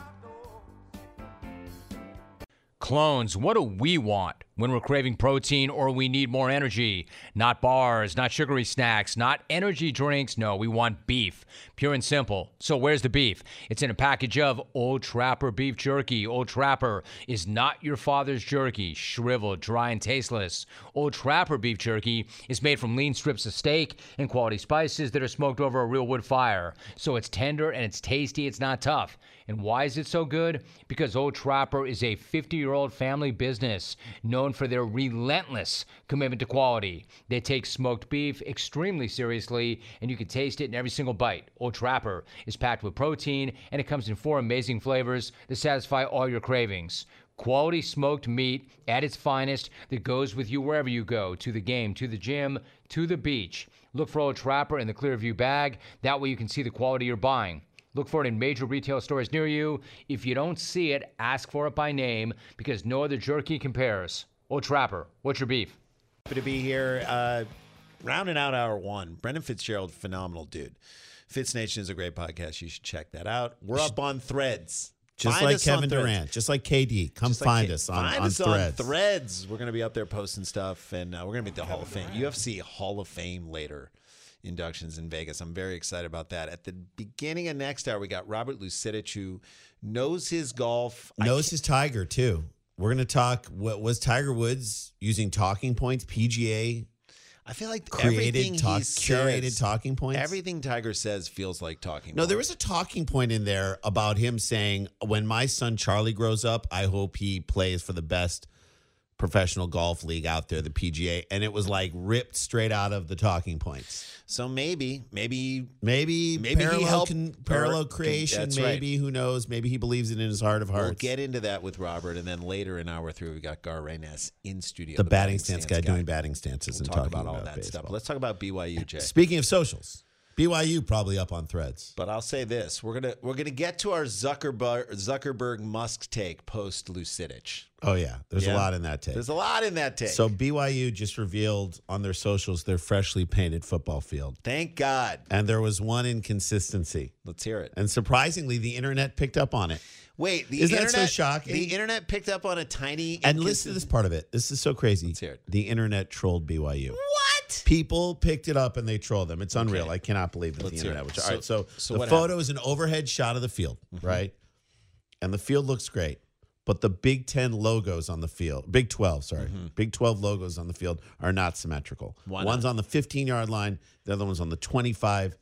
Clones, what do we want when we're craving protein or we need more energy? Not bars, not sugary snacks, not energy drinks. No, we want beef. Pure and simple. So, where's the beef? It's in a package of Old Trapper beef jerky. Old Trapper is not your father's jerky, shriveled, dry, and tasteless. Old Trapper beef jerky is made from lean strips of steak and quality spices that are smoked over a real wood fire. So, it's tender and it's tasty, it's not tough. And why is it so good? Because Old Trapper is a 50 year old family business known for their relentless commitment to quality. They take smoked beef extremely seriously, and you can taste it in every single bite. Old Trapper is packed with protein, and it comes in four amazing flavors that satisfy all your cravings. Quality smoked meat at its finest that goes with you wherever you go to the game, to the gym, to the beach. Look for Old Trapper in the Clearview bag. That way you can see the quality you're buying. Look for it in major retail stores near you. If you don't see it, ask for it by name because no other jerky compares. Old Trapper, what's your beef? Happy to be here. Uh, rounding out hour one. Brendan Fitzgerald, phenomenal dude. Fitz Nation is a great podcast. You should check that out. We're up on threads. just Find like Kevin Durant, just like KD. Come Just like find Kate- us on, find on us threads. on threads. We're going to be up there posting stuff, and uh, we're going to be at the Hall of Fame, UFC Hall of Fame later inductions in Vegas. I'm very excited about that. At the beginning of next hour, we got Robert Lusetich, who knows his golf. Knows his Tiger too. We're gonna talk. What was Tiger Woods using talking points? PGA I feel like everything created talk, he curated says, talking points. Everything Tiger says feels like talking. No, there was a talking point in there about him saying, "When my son Charlie grows up, I hope he plays for the best professional golf league out there, the PGA." And it was like ripped straight out of the talking points. So maybe, maybe Maybe, Maybe he helped- parallel Par- creation. that's right. maybe who knows? Maybe he believes it in his heart of hearts. we'll get into that with Robert, and then later in hour three we got Gar Ryness in studio. the batting stance guy doing batting stances We'll and talk talking about all that baseball. stuff. Let's talk about BYU, Jay. Speaking of socials, BYU probably up on threads. But I'll say this: we're gonna we're gonna get to our Zuckerberg Zuckerberg Musk take post Lusetich. Oh yeah, there's Yeah. a lot in that take. There's a lot in that take. So BYU just revealed on their socials their freshly painted football field. thank God. And there was one inconsistency. Let's hear it. And surprisingly, the internet picked up on it. Wait, the Isn't that so shocking? The internet picked up on a tiny And listen to this part of it. This is so crazy. Let's hear it. The internet trolled BYU. What? People picked it up and they trolled them. It's unreal. Okay. I cannot believe that Let's the internet was. So- All right, so, so the photo happened? is an overhead shot of the field, Mm-hmm. right? And the field looks great. But the Big 10 logos on the field, Big 12, sorry, Big 12 logos on the field are not symmetrical. Mm-hmm. Why One's not? on the 15 yard line, the other one's on the 25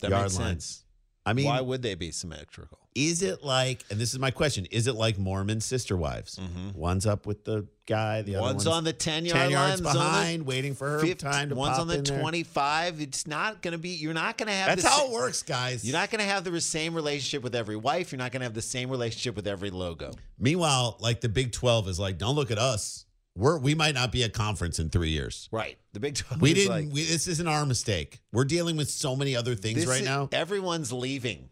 That yard makes line. sense. I mean, Why would they be symmetrical? Is it like, and this is my question, is it like Mormon sister wives? One's up with the guy, the other Mm-hmm. One's on the 10 yard 10 yards line, one's on the behind, waiting for her 50 time to one's on the in there. 25. It's not going to be, you're not going to have That's the how it works, guys. You're not going to have the same relationship with every wife. You're not going to have the same relationship with every logo. Meanwhile, like the Big 12 is like, don't look at us. We're we might not be a conference in three years. Right. The Big 12 We is didn't. like, we, this isn't our mistake. We're dealing with so many other things right is- now. Everyone's leaving.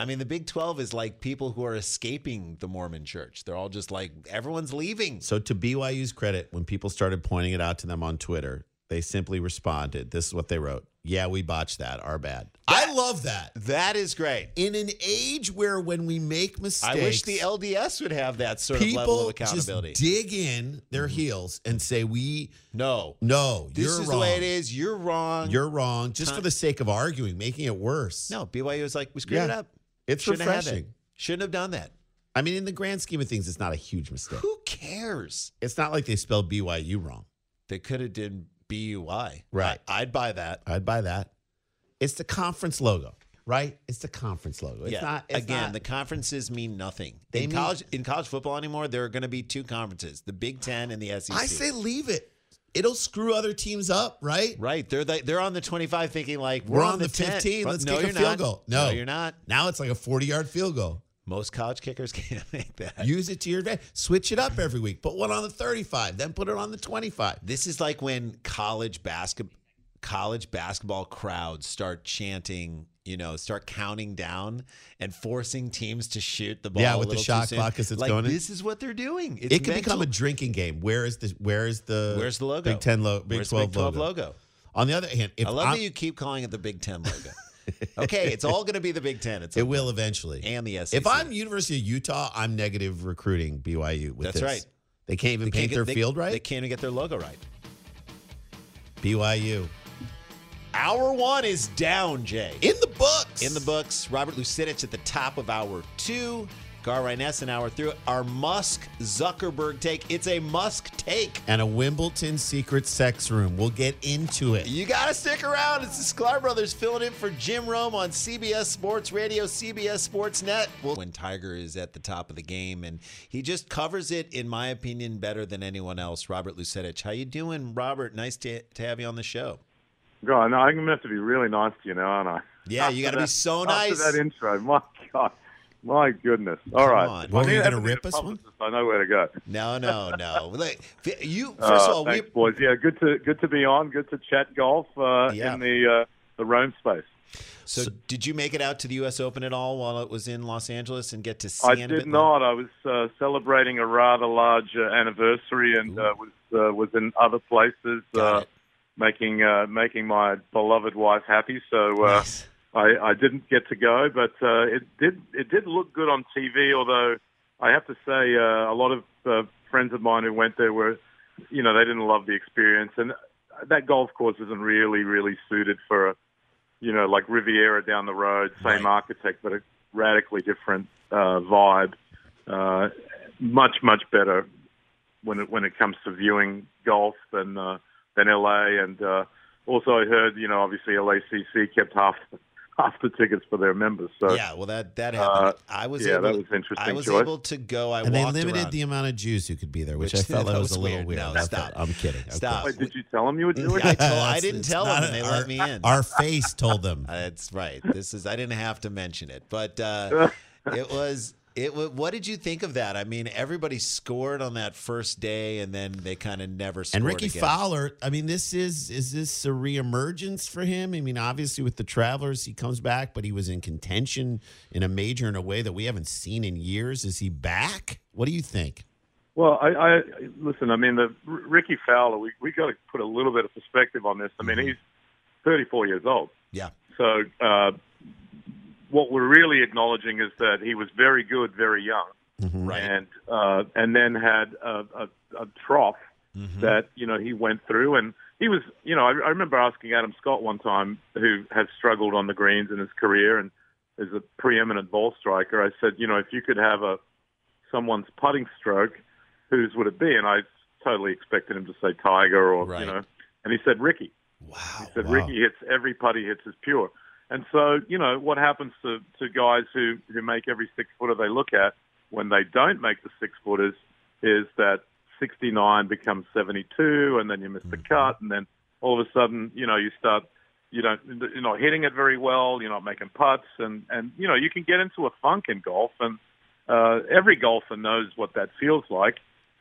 I mean, the Big 12 is like people who are escaping the Mormon church. They're all just like, everyone's leaving. So to BYU's credit, when people started pointing it out to them on Twitter, they simply responded. This is what they wrote: "Yeah, we botched that. Our bad." I love that. That is great. In an age where when we make mistakes, I wish the LDS would have that sort of level of accountability. just dig in their mm-hmm. heels and say, "We no. no, This you're is wrong. the way it is. You're wrong. You're wrong." Just Time- for the sake of arguing, making it worse. no, BYU is like, we screwed Yeah. it up. It's Shouldn't have had refreshing. Shouldn't have done that. I mean, in the grand scheme of things, it's not a huge mistake. Who cares? It's not like they spelled BYU wrong. They could have did BUI. Right. I, would buy that. I'd buy that. It's the conference logo, right? It's the conference logo. It's yeah. not it's Again, not- the conferences mean nothing. They in mean- college in college football anymore, there are going to be two conferences: the Big Ten and the SEC. I say leave it. It'll screw other teams up, right? right. They're the, they're on the twenty-five, thinking like We're, we're, on, the 10. 15. But Let's no, kick a field not. goal. No. you're not. Now it's like a 40 yard field goal. Most college kickers can't make that. Use it to your advantage. Switch it up every week. Put one on the 35, then put it on the 25. This is like when college basketball college basketball crowds start chanting, you know, start counting down and forcing teams to shoot the ball. Yeah, with the shot clock as it's like, going in. This is what they're doing. It's it can become a drinking game. Where is the where is the Where's the logo? Big 10 logo, Big 12, Big 12 logo. logo? On the other hand, if I love I'm- that you keep calling it the Big Ten logo. okay, it's all going to be the Big Ten. It's it will eventually. and the SEC. If I'm University of Utah, I'm negative recruiting BYU with That's this. right. They can't even They can't paint get- their they- field right. They can't even get their logo right. BYU Hour one is down, Jay. in the books. In the books, Robert Lusetich at the top of hour two. Gar Ryness an hour through. Our Musk Zuckerberg take. It's a Musk take. and a Wimbledon secret sex room. We'll get into it. You got to stick around. It's the Sklar Brothers filling in for Jim Rome on CBS Sports Radio, CBS Sports Net. Well, when Tiger is at the top of the game, and he just covers it, in my opinion, better than anyone else. Robert Lusetich, how you doing, Robert? Nice to, to have you on the show. God, no, I'm gonna have to be really nice to you now, aren't I? Yeah, you got to be so that- nice. After that intro, my God, my goodness. All right, on. What, were I you need gonna a rip us one? I know where to go. No, no, no. Like, you first Uh, of all, thanks, we boys. Yeah, good to good to be on. Good to chat golf uh, Yeah. in the uh, the Rome space. So, did you make it out to the U.S. Open at all while it was in Los Angeles and get to see I it a did bit? not. I was uh, celebrating a rather large uh, anniversary and uh, was uh, was in other places, Got uh, it. Making uh, making my beloved wife happy. So uh, Nice. I, I didn't get to go, but uh, it did it did look good on TV. Although I have to say, uh, a lot of uh, friends of mine who went there were, you know, they didn't love the experience, and that golf course isn't really really suited for, a, you know, like Riviera down the road, same Right. architect, but a radically different uh, vibe. Uh, much much better when it when it comes to viewing golf than uh, than LA. And uh, also, I heard you know obviously LACC kept half half the tickets for their members. So Yeah, well that that happened. Uh, I was yeah, able that was interesting I was choice. able to go. I and they limited around. the amount of Jews who could be there, which, Which- I felt that that was was a little weird. weird. No, stop. felt- I'm kidding. Stop. Wait, did you tell them you would do it? I, told, I didn't tell them. a- They our, let me in. Our face told them. That's right. This is. I didn't have to mention it, but uh, it was. It. What did you think of that? I mean, everybody scored on that first day, and then they kind of never scored And Ricky again. Fowler, I mean, this is is this a reemergence for him? I mean, obviously with the Travelers, he comes back, but he was in contention in a major in a way that we haven't seen in years. Is he back? What do you think? Well, I, I listen. I mean, the R- Ricky Fowler. We we got to put a little bit of perspective on this. I mean, he's 34 years old. Yeah. So uh, what we're really acknowledging is that he was very good, very young, Right. and uh, and then had a, a, a trough Mm-hmm. that you know he went through, and he was you know I, I remember asking Adam Scott one time, who has struggled on the greens in his career and is a preeminent ball striker. I said, you know, if you could have a someone's putting stroke, whose would it be? And I totally expected him to say Tiger or Right. you know, and he said Ricky. Wow. He said wow. Ricky hits every putt he hits is pure. And so, you know, what happens to, to guys who, who make every six footer they look at when they don't make the six footers is that 69 becomes 72 and then you miss the cut and then all of a sudden, you know, you start, you don't, you're not hitting it very well, you're not making putts and, and, you know, you can get into a funk in golf and, uh, every golfer knows what that feels like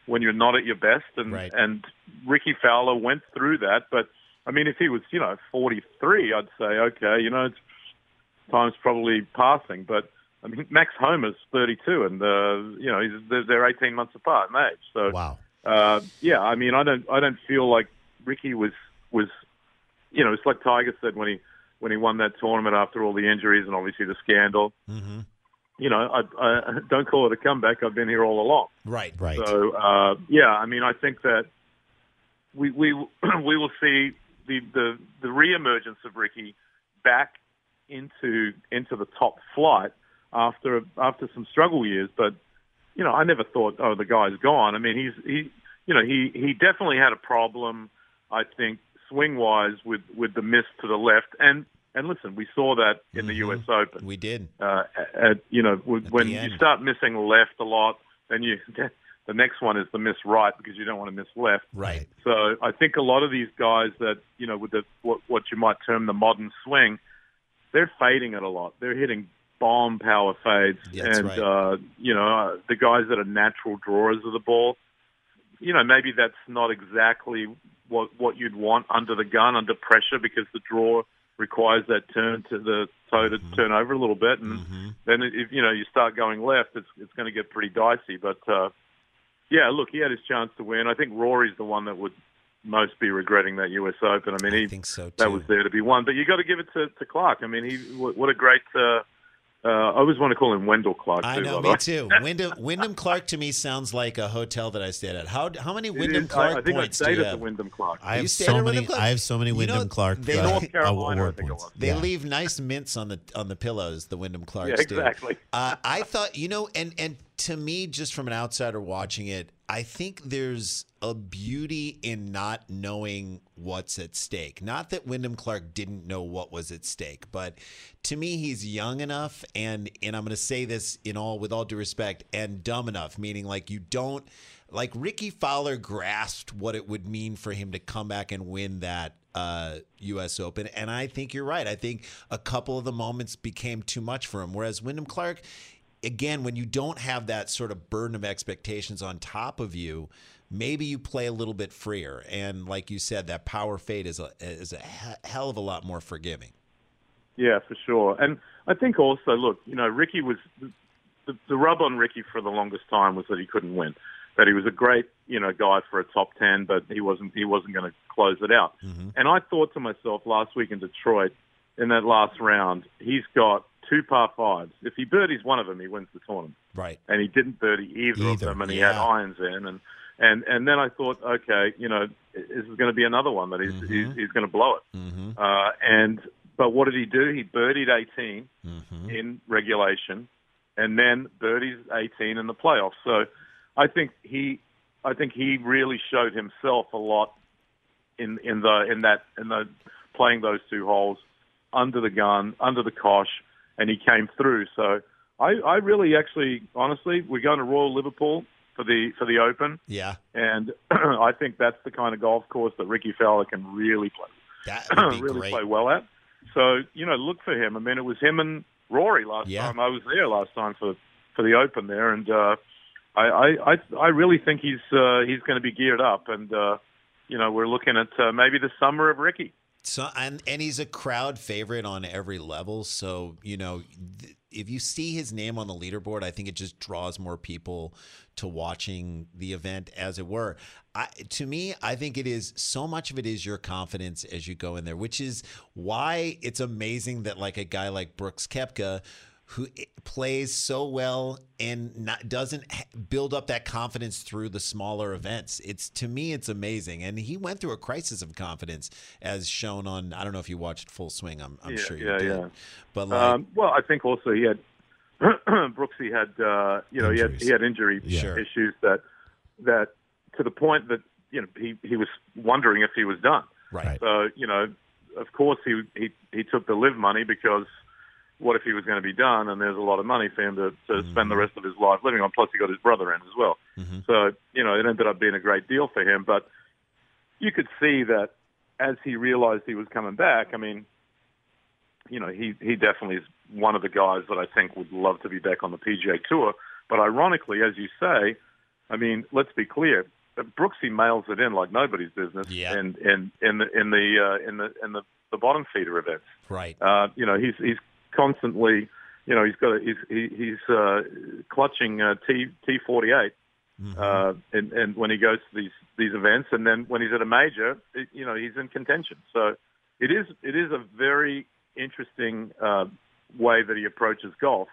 when you're not at your best and, Right. and Ricky Fowler went through that, but I mean, if he was, you know, 43, I'd say, okay, you know, it's time's probably passing. But I mean, Max Homa's 32, and uh, you know, he's, they're, they're 18 months apart in age. So, Wow. uh, yeah, I mean, I don't, I don't feel like Ricky was, was, you know, it's like Tiger said when he, when he won that tournament after all the injuries and obviously the scandal. Mm-hmm. You know, I, I don't call it a comeback. I've been here all along. Right. Right. So uh, yeah, I mean, I think that we we we will see the the the reemergence of Ricky back into into the top flight after after some struggle years. But you know, I never thought, oh, the guy's gone. I mean, he's he you know he he definitely had a problem. I think swing wise with with the miss to the left and. And listen, we saw that in the U.S. Open We did. uh, at, you know, when you start missing left a lot, then you the next one is the miss right because you don't want to miss left. Right. So I think a lot of these guys that you know with the what, what you might term the modern swing, they're fading it a lot. They're hitting bomb power fades, Yeah, and right. uh, you know uh, the guys that are natural drawers of the ball. You know, maybe that's not exactly what what you'd want under the gun, under pressure, because the draw requires that turn to the toe to Mm-hmm. turn over a little bit, and then if you know you start going left, it's it's going to get pretty dicey. But uh, yeah, look, he had his chance to win. I think Rory's the one that would most be regretting that U.S. Open. I mean, he I think so too. that was there to be won, but you got to give it to, to Clark. I mean, he what what a great. Uh, uh, I always want to call him Wendell Clark. I know, me way. too. Wyndham, Wyndham Clark to me sounds like a hotel that I stayed at. How how many Wyndham is- Clark I, I think I points do you at the have? Wyndham Clark. I have stayed so many. Clark? I have so many You know, Wyndham Clark. they- uh, North Carolina, I award think points. They Yeah. leave nice mints on the on the pillows. The Wyndham Clarks Yeah, do. exactly. Uh, I thought you know, and and to me, just from an outsider watching it, I think there's a beauty in not knowing what's at stake. Not that Wyndham Clark didn't know what was at stake, but to me, he's young enough, and and I'm going to say this in all with all due respect, and dumb enough, meaning like you don't. Like Ricky Fowler grasped what it would mean for him to come back and win that uh, U.S. Open, and I think you're right. I think a couple of the moments became too much for him. Whereas Wyndham Clark, again, when you don't have that sort of burden of expectations on top of you, maybe you play a little bit freer. And like you said, that power fade is a is a hell of a lot more forgiving. Yeah, for sure. And I think also, look, you know, Ricky was the, the rub on Ricky for the longest time was that he couldn't win. That he was a great, you know, guy for a top ten, but he wasn't he wasn't going to close it out. Mm-hmm. And I thought to myself last week in Detroit, in that last round, he's got two par fives. If he birdies one of them, he wins the tournament Right. and he didn't birdie either, of them, and he had irons in, and and and then I thought, okay, you know, this is going to be another one that he's he's, he's going to blow it. Mm-hmm. Uh, and but what did he do? He birdied 18 Mm-hmm. in regulation, and then birdies 18 in the playoffs. So I think he, I think he really showed himself a lot in in the in that in the playing those two holes under the gun, under the cosh, and he came through. So I, I really actually honestly we're going to Royal Liverpool for the for the Open, Yeah, and I think that's the kind of golf course that Ricky Fowler can really play that would be really great. play well at. So you know, look for him. I mean, it was him and Rory last Yeah. time I was there last time for for the Open there, and uh, I, I I I really think he's uh, he's going to be geared up, and uh, you know, we're looking at uh, maybe the summer of Ricky. So and and he's a crowd favorite on every level. So you know, th- if you see his name on the leaderboard, I think it just draws more people to watching the event, as it were. I, to me, I think it is so much of it is your confidence as you go in there, which is why it's amazing that like a guy like Brooks Koepka. Who plays so well and not, doesn't build up that confidence through the smaller events? It's to me, it's amazing, and he went through a crisis of confidence, as shown on. I don't know if you watched Full Swing. I'm, I'm Yeah, sure you yeah, did, yeah. but like, Um, well, I think also he had Brooksy had uh, you know he had he had injury Sure. issues that that to the point that you know he he was wondering if he was done. right, So you know, of course he he he took the LIV money because what if he was going to be done? And there's a lot of money for him to, to spend the rest of his life living on. Plus, he got his brother in as well. So you know, it ended up being a great deal for him. But you could see that as he realized he was coming back. I mean, you know, he he definitely is one of the guys that I think would love to be back on the PGA Tour. But ironically, as you say, I mean, let's be clear. Brooksy mails it in like nobody's business Yeah. in in in the in the uh, in the in the, the bottom feeder events. right. Uh, you know, he's he's constantly, you know, he's got a, he's he, he's uh, clutching uh, T T forty eight, uh, and and when he goes to these these events, and then when he's at a major, it, you know, he's in contention. So it is it is a very interesting uh, way that he approaches golf.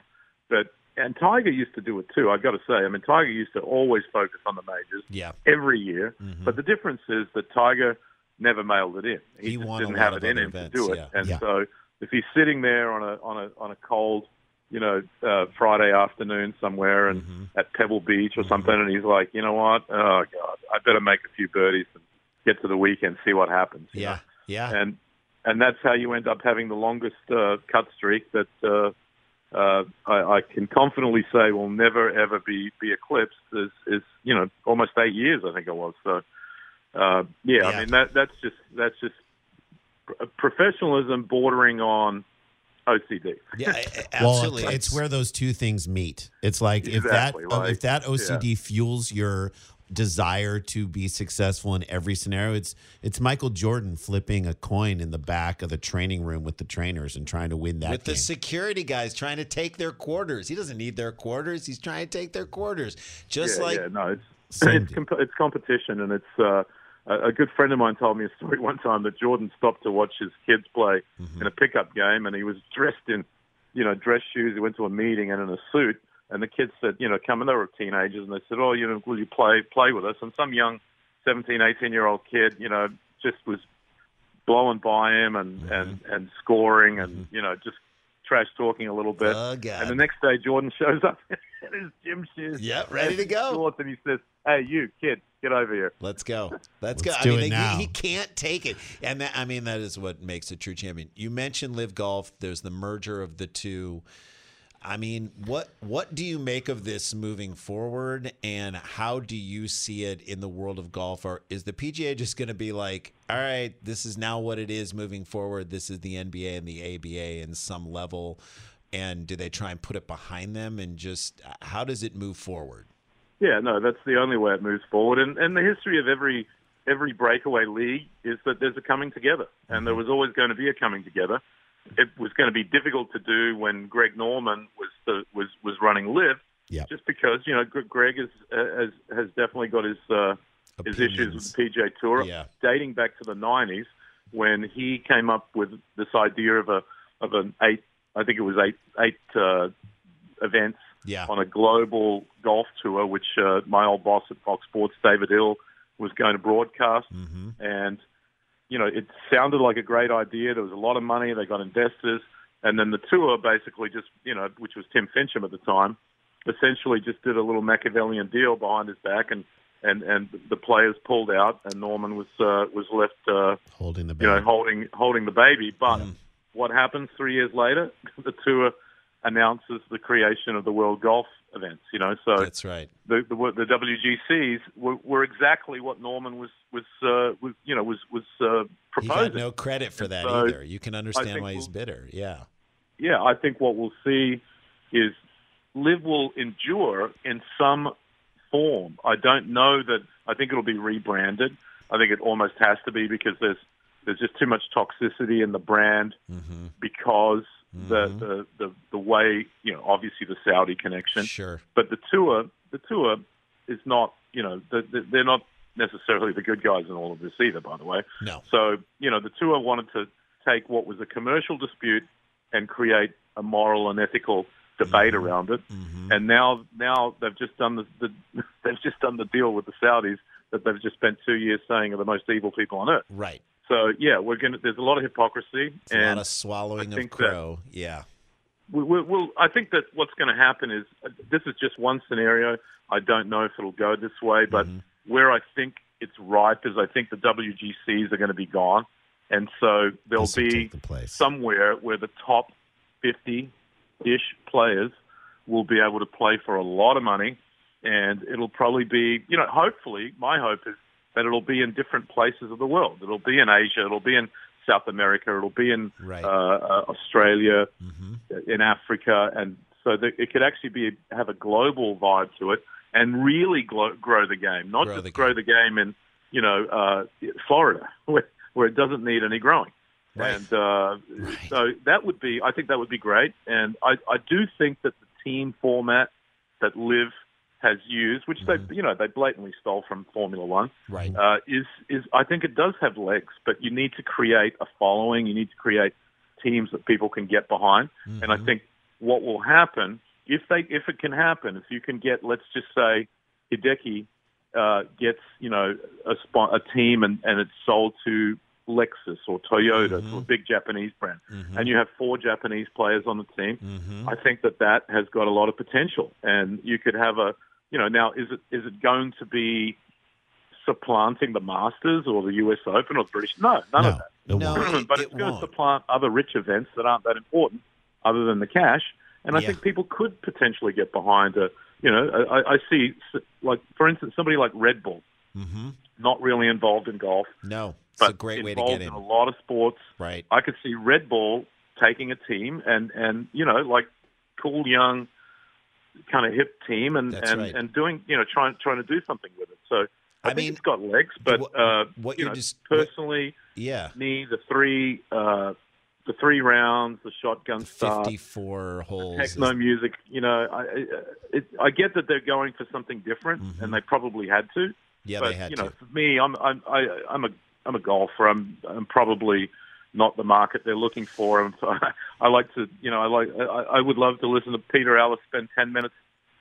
But and Tiger used to do it too. I've got to say, I mean, Tiger used to always focus on the majors Yeah, every year. But the difference is that Tiger never mailed it in. He, He just didn't have it in him events, to do it. yeah. And Yeah. so if he's sitting there on a on a on a cold, you know, uh, Friday afternoon somewhere and Mm-hmm. at Pebble Beach or something, and he's like, you know what? Oh God, I better make a few birdies and get to the weekend, see what happens. yeah, know? yeah. and and that's how you end up having the longest uh, cut streak that uh, uh, I, I can confidently say will never ever be be eclipsed. Is is you know almost eight years I think it was. So uh, yeah, Yeah. I mean that that's just that's just professionalism bordering on OCD. Yeah, I- I- Well, absolutely. it's, it's where those two things meet. It's like Exactly, if that uh, like, if that OCD fuels your desire to be successful in every scenario, it's it's Michael Jordan flipping a coin in the back of the training room with the trainers and trying to win that with the security guys trying to take their quarters. He doesn't need their quarters. He's trying to take their quarters. Just yeah, like yeah, no, it's it's, comp- it's competition, and it's uh, a a good friend of mine told me a story one time that Jordan stopped to watch his kids play mm-hmm. in a pickup game, and he was dressed in, you know, dress shoes. He went to a meeting and in a suit, and the kids said, you know, come and they were teenagers, and they said, oh, you know, will you play play with us? And some young 17, 18 year old kid, you know, just was blowing by him and mm-hmm. and and scoring and mm-hmm. you know just trash talking a little bit. Oh. And the next day, Jordan shows up in his gym shoes. Yeah, ready to go. shorts, And he says, "Hey, you kid, get over here." Let's go. Let's, Let's go. do I mean, it they- now. He, he can't take it, and that, I mean that is what makes a true champion. You mentioned LIV Golf. There's the merger of the two. I mean, what what do you make of this moving forward, and how do you see it in the world of golf? Or is the PGA just going to be like, all right, this is now what it is moving forward. This is the NBA and the ABA in some level, and do they try and put it behind them, and just how does it move forward? Yeah, no, that's the only way it moves forward. And and the history of every every breakaway league is that there's a coming together, and there was always going to be a coming together. It was going to be difficult to do when Greg Norman was the, was was running LIV, Yeah. just because you know Greg is, has has definitely got his uh, his issues with the PGA Tour, Yeah. dating back to the '90s when he came up with this idea of a of an eight, I think it was eight eight uh, events Yeah. on a global golf tour, which uh, my old boss at Fox Sports, David Hill, was going to broadcast. Mm-hmm. And, you know, it sounded like a great idea. There was a lot of money. They got investors. And then the tour basically just, you know, which was Tim Finchem at the time, essentially just did a little Machiavellian deal behind his back and and and the players pulled out, and Norman was uh, was left, uh, Holding the you know, holding holding the baby. But what happens three years later? the tour announces the creation of the World Golf events. You know, so That's right. the the, the WGCs were, were exactly what Norman was was uh, was you know was was uh, He proposing. got no credit for that So, either. You can understand why he's we'll- bitter. Yeah. yeah, I think what we'll see is LIV will endure in some form. I don't know that. I think it'll be rebranded. I think it almost has to be because there's there's just too much toxicity in the brand Mm-hmm. because the, mm-hmm. the the the way you know obviously the Saudi connection, Sure. but the tour the tour is not you know the, the, they're not necessarily the good guys in all of this either. By the way, No. so, you know, the tour wanted to take what was a commercial dispute and create a moral and ethical debate mm-hmm. around it. Mm-hmm. And now, now they've just done the, the they've just done the deal with the Saudis that they've just spent two years saying are the most evil people on earth. Right. So, yeah, we're gonna. There's a lot of hypocrisy, It's a and lot of swallowing of crow. Yeah. we, we, we'll, I think that what's going to happen is uh, this is just one scenario. I don't know if it'll go this way, but where I think it's ripe is I think the WGCs are going to be gone, and so there'll This be the somewhere where the top 50-ish players will be able to play for a lot of money, and it'll probably be, you know, hopefully, my hope is that it'll be in different places of the world. It'll be in Asia, it'll be in South America, it'll be in Right. uh, uh, Australia, Mm-hmm. in Africa, and so that it could actually be have a global vibe to it and really glo- grow the game, not Grow just the grow the game in you know uh, Florida where, where it doesn't need any growing. Right. And uh, so that would be, I think that would be great. And I, I do think that the team format that LIV has used, which Mm-hmm. they, you know, they blatantly stole from Formula One, Right. uh, is is I think it does have legs, but you need to create a following. You need to create teams that people can get behind. And I think what will happen if they if it can happen, if you can get, let's just say, Hideki uh, gets you know a spot, a team and, and it's sold to Lexus or Toyota, to a big Japanese brand, and you have four Japanese players on the team. Mm-hmm. I think that that has got a lot of potential, and you could have a you know now is it is it going to be supplanting the Masters or the U.S. Open or the British? No, none No, of that. it No, won't. it- but it it's going to won't. supplant other rich events that aren't that important, other than the cash. And I Yeah. think people could potentially get behind a, you know, I, I see like for instance somebody like Red Bull, Mm-hmm. not really involved in golf, No. It's but a great way to involved get in. in a lot of sports. Right. I could see Red Bull taking a team and and you know like cool young kind of hip team and That's and, right. and doing you know trying trying to do something with it. So I, I mean, it's got legs, but what- uh, what you know, just- what- personally, Yeah. me the three uh, the three rounds, the shotgun start, 54 holes. techno is- music. You know, I I- it, I get that they're going for something different, and they probably had to. Mm-hmm. yeah, but they had you know, to. for me, I'm I'm I, I'm a I'm a golfer. I'm I'm probably not the market they're looking for. And so I like to, you know, I like I, I would love to listen to Peter Alliss spend ten minutes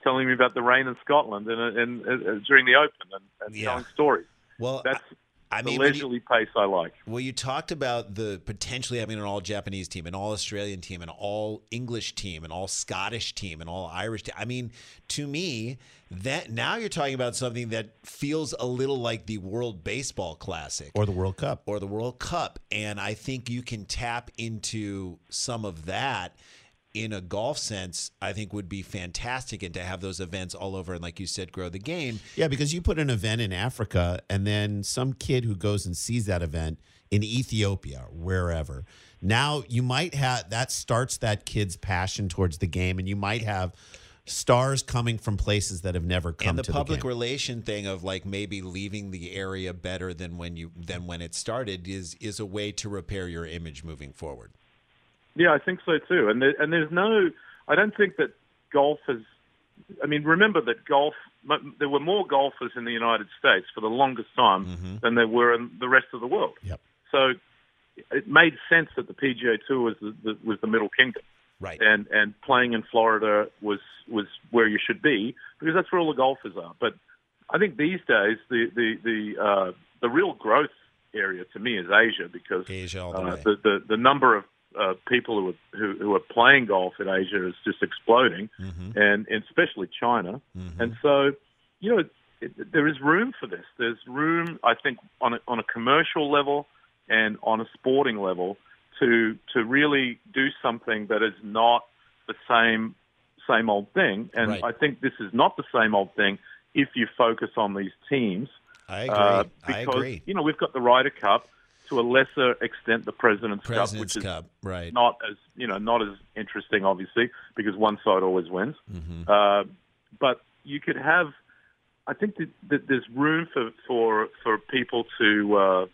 telling me about the rain in Scotland and and, and uh, during the Open and, and Yeah. telling stories. Well, That's I the mean, when you- leisurely pace I like. Well, you talked about the potentially having an all Japanese team, an all Australian team, an all English team, an all Scottish team, an all Irish team. I mean, to me, that now you're talking about something that feels a little like the World Baseball Classic Or the World Cup. or the World Cup. And I think you can tap into some of that in a golf sense, I think would be fantastic. And to have those events all over and, like you said, grow the game. Yeah, because you put an event in Africa, and then some kid who goes and sees that event in Ethiopia, wherever. Now you might have that starts that kid's passion towards the game, and you might have stars coming from places that have never come and the public the relation thing of like maybe leaving the area better than when you than when it started is is a way to repair your image moving forward. Yeah, I think so too. And there, and there's no, I don't think that golf has. I mean, remember that golf. There were more golfers in the United States for the longest time than there were in the rest of the world. Yep. So it made sense that the PGA Tour was the, the was the Middle Kingdom, Right. and and playing in Florida was was where you should be because that's where all the golfers are. But I think these days the the the uh, the real growth area to me is Asia because Asia uh, the, the the number of uh, people who are who, who are playing golf in Asia is just exploding, Mm-hmm. and, and especially China. And so, you know, it, there is room for this. There's room, I think, on a, on a commercial level and on a sporting level to to really do something that is not the same same old thing. And Right. I think this is not the same old thing if you focus on these teams. I agree. Uh, I agree. you know we've got the Ryder Cup, to a lesser extent the President's, Cup, President's which is Cup, right? not as you know not as interesting, obviously, because one side always wins. Mm-hmm. Uh, but you could have, I think that, that there's room for for for people to, uh,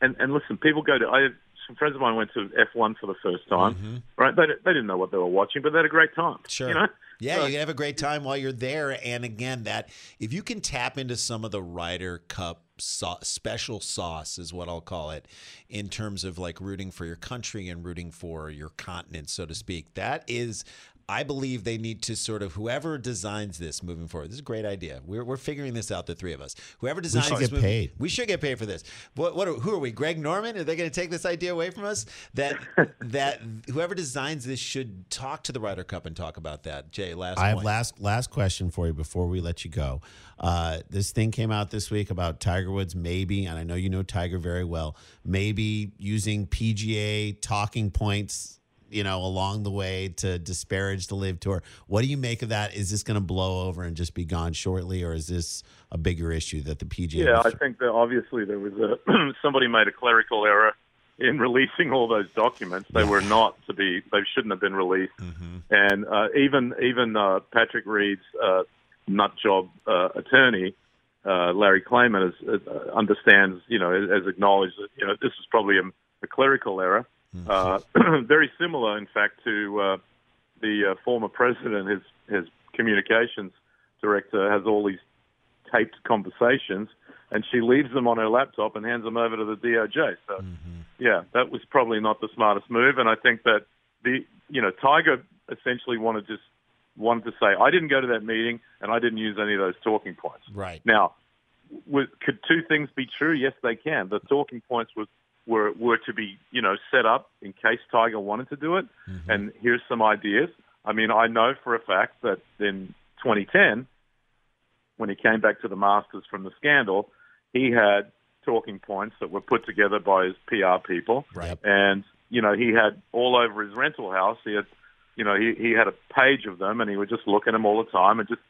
and and listen, people go to. I some friends of mine went to F1 for the first time. Right, they they didn't know what they were watching, but they had a great time. Mm-hmm. Sure. you know. Yeah, So- you can have a great time while you're there. And again, that if you can tap into some of the Ryder Cup sau- special sauce, is what I'll call it, in terms of like rooting for your country and rooting for your continent, so to speak. That is. I believe they need to sort of whoever designs this moving forward. This is a great idea. We're, we're figuring this out, the three of us. Whoever designs we should this get movie- paid. we should get paid for this. What? What? Are, who are we? Greg Norman? Are they going to take this idea away from us? That that whoever designs this should talk to the Ryder Cup and talk about that. Jay, last. I have point. last last question for you before we let you go. Uh, this thing came out this week about Tiger Woods maybe, and I know you know Tiger very well. Maybe using PGA talking points, you know, along the way to disparage the LIV Tour. What do you make of that? Is this going to blow over and just be gone shortly, or is this a bigger issue that the PGA? Yeah, I think that obviously there was a somebody made a clerical error in releasing all those documents. They were not to be. They shouldn't have been released. And uh, even even uh, Patrick Reed's uh, nut job uh, attorney, uh, Larry Klayman, is, uh, understands. You know, has acknowledged that you know this is probably a, a clerical error. Uh, very similar, in fact, to uh, the uh, former president. His his communications director has all these taped conversations, and she leaves them on her laptop and hands them over to the DOJ. So, yeah, that was probably not the smartest move. And I think that the you know Tiger essentially wanted just wanted to say I didn't go to that meeting and I didn't use any of those talking points. Right. Now, could two things be true? Yes, they can. The talking points was were were to be you know set up in case Tiger wanted to do it. Mm-hmm. And here's some ideas. I mean, I know for a fact that in 2010, when he came back to the Masters from the scandal, he had talking points that were put together by his PR people. Right. And you know, he had all over his rental house. He had, you know, he he had a page of them, and he would just look at them all the time and just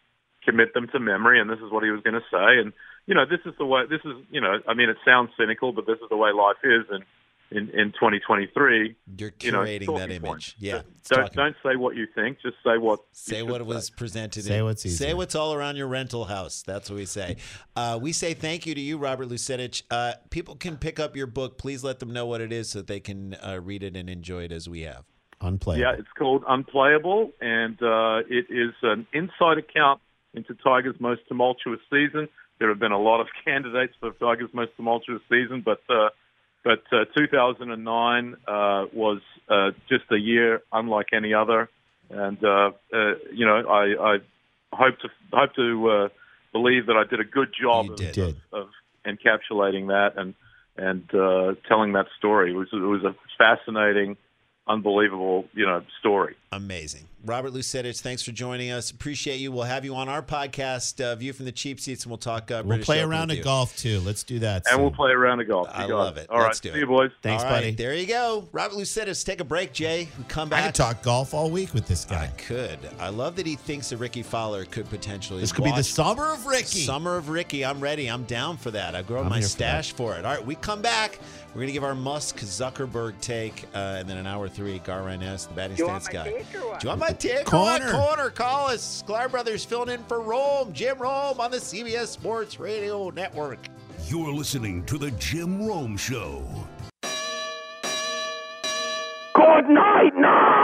commit them to memory. And this is what he was going to say. And you know, this is the way. This is, you know, I mean, it sounds cynical, but this is the way life is. And in in 2023, You're you know, that image. points. Yeah. Don't talking- don't say what you think. Just say what. Say what it say. was presented. Say in. what's Say what's all around your rental house. That's what we say. Uh, we say thank you to you, Robert Lusetich. Uh, people can pick up your book. Please let them know what it is so that they can uh, read it and enjoy it as we have. unplayable. Yeah, it's called Unplayable, and uh, it is an inside account into Tiger's most tumultuous season. There have been a lot of candidates for Tiger's most tumultuous season, but uh, but uh, 2009 uh, was uh, just a year unlike any other, and uh, uh, you know I, I hope to hope to uh, believe that I did a good job of. Did. of encapsulating that and and uh, telling that story. It was it was a fascinating, unbelievable you know story. Amazing. Robert Lusetich, thanks for joining us. Appreciate you. We'll have you on our podcast, uh, View from the Cheap Seats, and we'll talk uh, We'll play Open around with at golf too. Let's do that. And soon. we'll play around a golf. I You got love it. All right, Let's do see it. you, boys. Thanks, All right, buddy. There you go. Robert Lusetich, take a break, Jay. Come back. I could talk golf all week with this guy. I could. I love that he thinks that Rickie Fowler could potentially. This could be the summer of Ricky. Summer of Ricky. I'm ready. I'm down for that. I've grown I'm my here for stash for, it. All right, we come back. We're going to give our Musk Zuckerberg take, uh, and then an hour three, Gar Ryness, the batting stance guy. Do you want my take? or what? Corner. Corner. Call us. Sklar Brothers filling in for Rome. Jim Rome on the CBS Sports Radio Network. You're listening to The Jim Rome Show. Good night now!